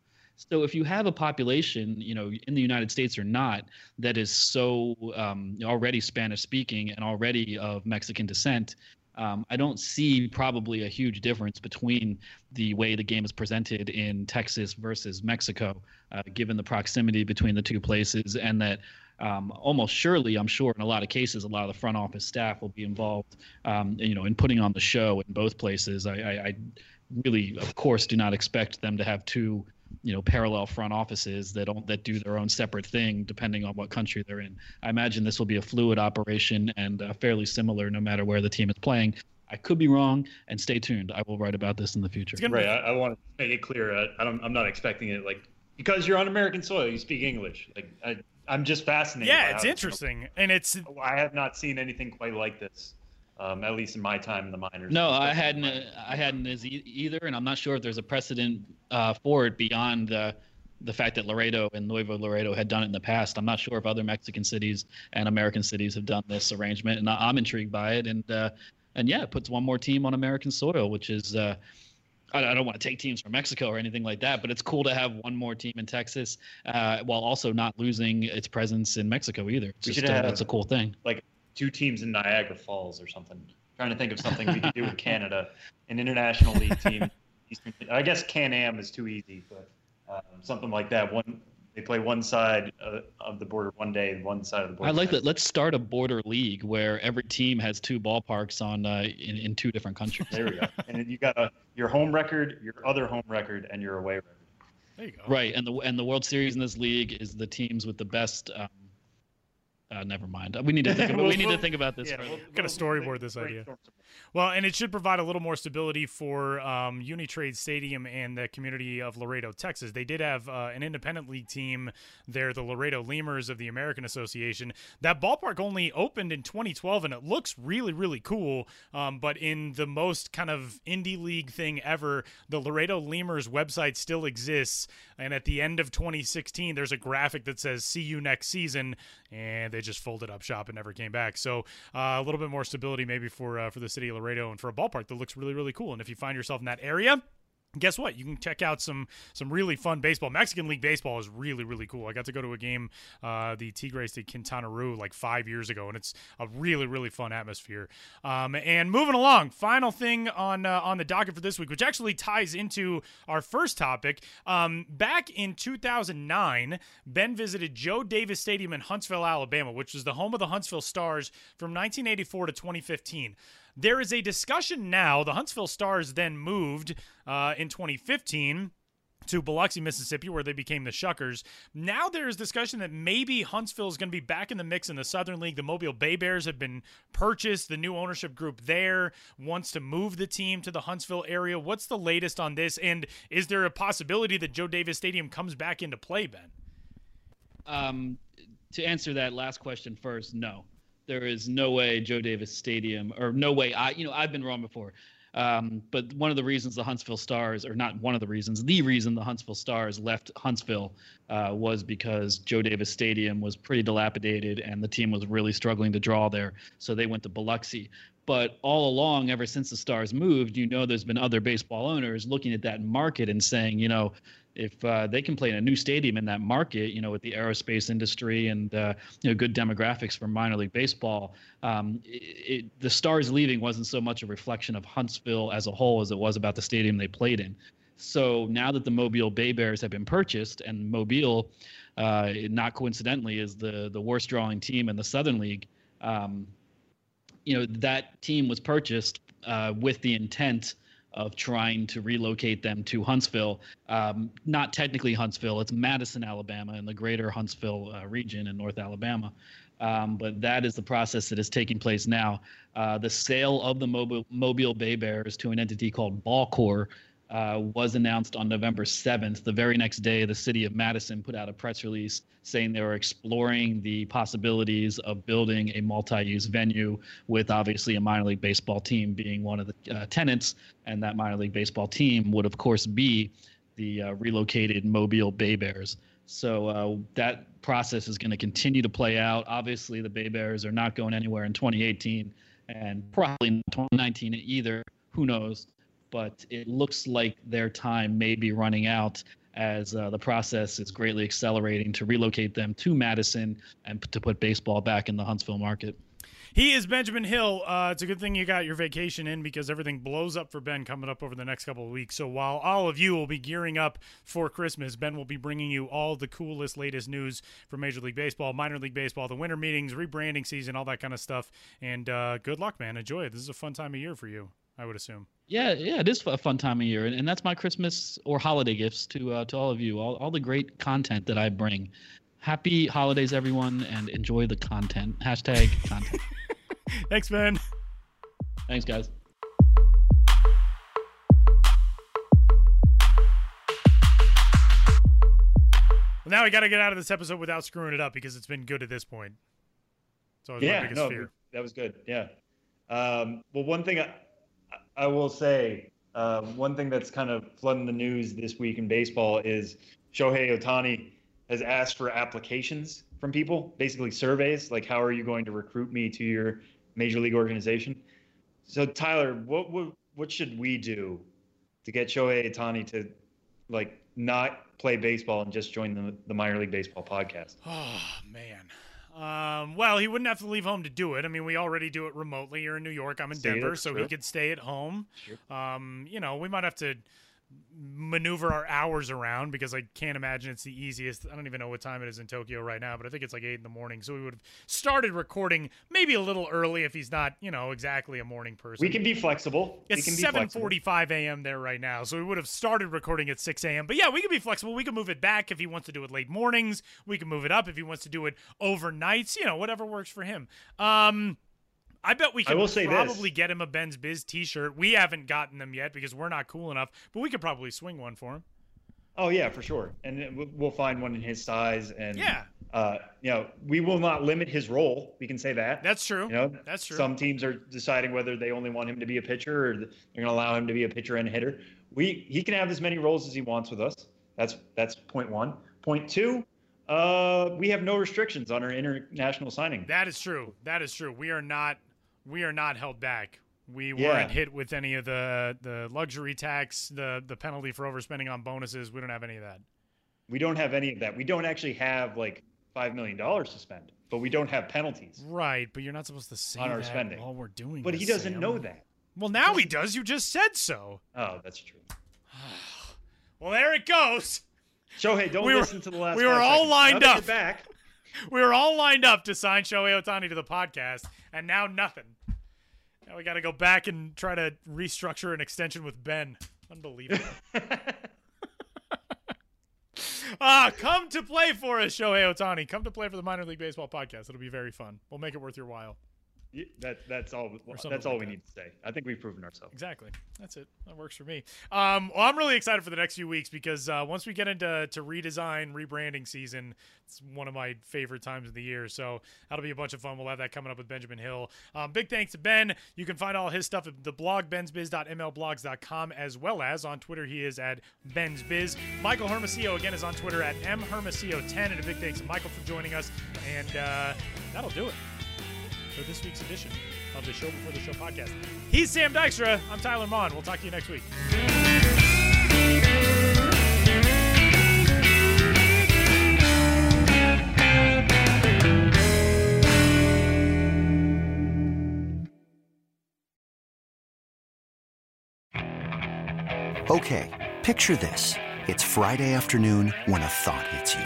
So if you have a population, you know, in the United States or not, that is so um, already Spanish speaking and already of Mexican descent, um, I don't see probably a huge difference between the way the game is presented in Texas versus Mexico, uh, given the proximity between the two places, and that um, almost surely, I'm sure, in a lot of cases, a lot of the front office staff will be involved, um, you know, in putting on the show in both places. I, I, I really, of course, do not expect them to have two you know parallel front offices that don't that do their own separate thing depending on what country they're in. I imagine this will be a fluid operation and uh, fairly similar no matter where the team is playing. I could be wrong, and stay tuned. I will write about this in the future. Right. I, I, want to make it clear. I, I, don't. I'm not expecting it like because you're on American soil, you speak English. Like I, I'm just fascinated. Yeah, it's interesting, and it's. I have not seen anything quite like this um, at least in my time in the minors. No, I hadn't. Uh, I hadn't as e- either, and I'm not sure if there's a precedent uh, for it beyond the the fact that Laredo and Nuevo Laredo had done it in the past. I'm not sure if other Mexican cities and American cities have done this arrangement, and I'm intrigued by it. And uh, and yeah, it puts one more team on American soil, which is. Uh, I don't want to take teams from Mexico or anything like that, but it's cool to have one more team in Texas uh, while also not losing its presence in Mexico either. It's just, uh, that's a cool thing. Like two teams in Niagara Falls or something. I'm trying to think of something we could do with [laughs] Canada, an international league team. I guess Can Am is too easy, but um, something like that. One they play one side uh, of the border one day and one side of the border. I like that. Let's start a border league where every team has two ballparks on uh, in, in two different countries. There we go. and you got a, your home record, your other home record, and your away record. There you go. Right, and the and the World Series in this league is the teams with the best um, uh, never mind. We need to think [laughs] about, we need to think about this. Yeah, we'll, Got to storyboard this idea. Well, and it should provide a little more stability for um, Unitrade Stadium and the community of Laredo, Texas. They did have uh, an independent league team there, the Laredo Lemurs of the American Association. That ballpark only opened in 2012, and it looks really, really cool. Um, but in the most kind of indie league thing ever, the Laredo Lemurs website still exists. And at the end of 2016, there's a graphic that says "See you next season," and they just folded up shop and never came back. So uh, a little bit more stability maybe for uh, for the city of Laredo and for a ballpark that looks really really cool. And if you find yourself in that area guess what? You can check out some some really fun baseball. Mexican league baseball is really really cool. I got to go to a game uh, the tigres de quintana roo like five years ago and it's a really really fun atmosphere. Um, and moving along final thing on uh, on the docket for this week which actually ties into our first topic. Um, back in 2009 ben visited joe davis stadium in huntsville alabama which was the home of the huntsville stars from 1984 to 2015 there is a discussion now. The Huntsville Stars then moved uh, in 2015 to Biloxi, Mississippi, where they became the Shuckers. Now there is discussion that maybe Huntsville is going to be back in the mix in the Southern League. The Mobile Bay Bears have been purchased. The new ownership group there wants to move the team to the Huntsville area. What's the latest on this? And is there a possibility that Joe Davis Stadium comes back into play, Ben? Um, to answer that last question first, no there is no way Joe Davis Stadium, or no way I, you know, I've been wrong before. Um, but one of the reasons the Huntsville Stars, or not one of the reasons, the reason the Huntsville Stars left Huntsville uh, was because Joe Davis Stadium was pretty dilapidated and the team was really struggling to draw there. So they went to Biloxi. But all along, ever since the Stars moved, you know, there's been other baseball owners looking at that market and saying, you know, if uh, they can play in a new stadium in that market, you know, with the aerospace industry and uh, you know good demographics for minor league baseball, um, it, it, the Stars leaving wasn't so much a reflection of Huntsville as a whole as it was about the stadium they played in. So now that the Mobile Bay Bears have been purchased, and Mobile, uh, not coincidentally, is the the worst drawing team in the Southern League, um, you know that team was purchased uh, with the intent of trying to relocate them to Huntsville. Um, not technically Huntsville, it's Madison, Alabama, in the greater Huntsville uh, region in North Alabama. Um, but that is the process that is taking place now. Uh, the sale of the Mobile, Mobile Bay Bears to an entity called BallCorps uh, was announced on November 7th. The very next day, the city of Madison put out a press release saying they were exploring the possibilities of building a multi use venue, with obviously a minor league baseball team being one of the uh, tenants. And that minor league baseball team would, of course, be the uh, relocated Mobile Bay Bears. So uh, that process is going to continue to play out. Obviously, the Bay Bears are not going anywhere in 2018 and probably not 2019 either. Who knows? But it looks like their time may be running out as uh, the process is greatly accelerating to relocate them to Madison and to put baseball back in the Huntsville market. He is Benjamin Hill. Uh, it's a good thing you got your vacation in because everything blows up for Ben coming up over the next couple of weeks. So while all of you will be gearing up for Christmas, Ben will be bringing you all the coolest, latest news from Major League Baseball, minor league baseball, the winter meetings, rebranding season, all that kind of stuff. And uh, good luck, man. Enjoy it. This is a fun time of year for you. I would assume. Yeah, yeah, it is a fun time of year, and, and that's my Christmas or holiday gifts to uh, to all of you, all, all the great content that I bring. Happy holidays, everyone, and enjoy the content. Hashtag content. [laughs] Thanks, man. Thanks, guys. Well, now we got to get out of this episode without screwing it up because it's been good at this point. So yeah, no, fear. that was good. Yeah. Um, well, one thing I, I will say um, one thing that's kind of flooding the news this week in baseball is Shohei Ohtani has asked for applications from people, basically surveys, like how are you going to recruit me to your major league organization? So Tyler, what what, what should we do to get Shohei Ohtani to like not play baseball and just join the the minor league baseball podcast? Oh man. Um, well, he wouldn't have to leave home to do it. I mean, we already do it remotely. You're in New York. I'm in Denver, so he could stay at home. Sure. Um, you know, we might have to maneuver our hours around because I can't imagine it's the easiest. I don't even know what time it is in Tokyo right now, but I think it's like eight in the morning. So we would have started recording maybe a little early if he's not, you know, exactly a morning person. We can be flexible. It's seven forty-five a.m. there right now, so we would have started recording at six a.m. But yeah, we can be flexible. We can move it back if he wants to do it late mornings. We can move it up if he wants to do it overnights. You know, whatever works for him. Um, I bet we could probably this. get him a Ben's Biz T-shirt. We haven't gotten them yet because we're not cool enough, but we could probably swing one for him. Oh yeah, for sure, and we'll find one in his size. And yeah, uh, you know, we will not limit his role. We can say that. That's true. You know, that's true. Some teams are deciding whether they only want him to be a pitcher or they're going to allow him to be a pitcher and a hitter. We he can have as many roles as he wants with us. That's that's point one. Point two, uh, we have no restrictions on our international signing. That is true. That is true. We are not we are not held back. We weren't hit with any of the the luxury tax, the the penalty for overspending on bonuses. We don't have any of that. We don't have any of that. We don't actually have like five million dollars to spend, but we don't have penalties. Right, but you're not supposed to say on our spending. All we're doing, but he doesn't Sam. know that. Well, now he does. You just said so. Oh, that's true. [sighs] well, there it goes. Shohei, don't we listen were, to the last. We were all seconds. lined now up. Back. we were all lined up to sign Shohei Ohtani to the podcast, and now nothing. Now we got to go back and try to restructure an extension with Ben. Unbelievable. [laughs] ah, come to play for us, Shohei Ohtani. Come to play for the minor league baseball podcast. It'll be very fun. We'll make it worth your while. That that's all. That's all like we that. need to say. I think we've proven ourselves. Exactly. That's it. That works for me. Um, well, I'm really excited for the next few weeks because uh, once we get into to redesign, rebranding season, it's one of my favorite times of the year. So that'll be a bunch of fun. We'll have that coming up with Benjamin Hill. Um, big thanks to Ben. You can find all his stuff at the blog bensbiz.mlblogs.com as well as on Twitter. He is at bensbiz. Michael Hermosillo again is on Twitter at mhermosillo10. And a big thanks to Michael for joining us. And uh, that'll do it for this week's edition of the Show Before the Show podcast. He's Sam Dykstra. I'm Tyler Maun. We'll talk to you next week. Okay, picture this. It's Friday afternoon when a thought hits you.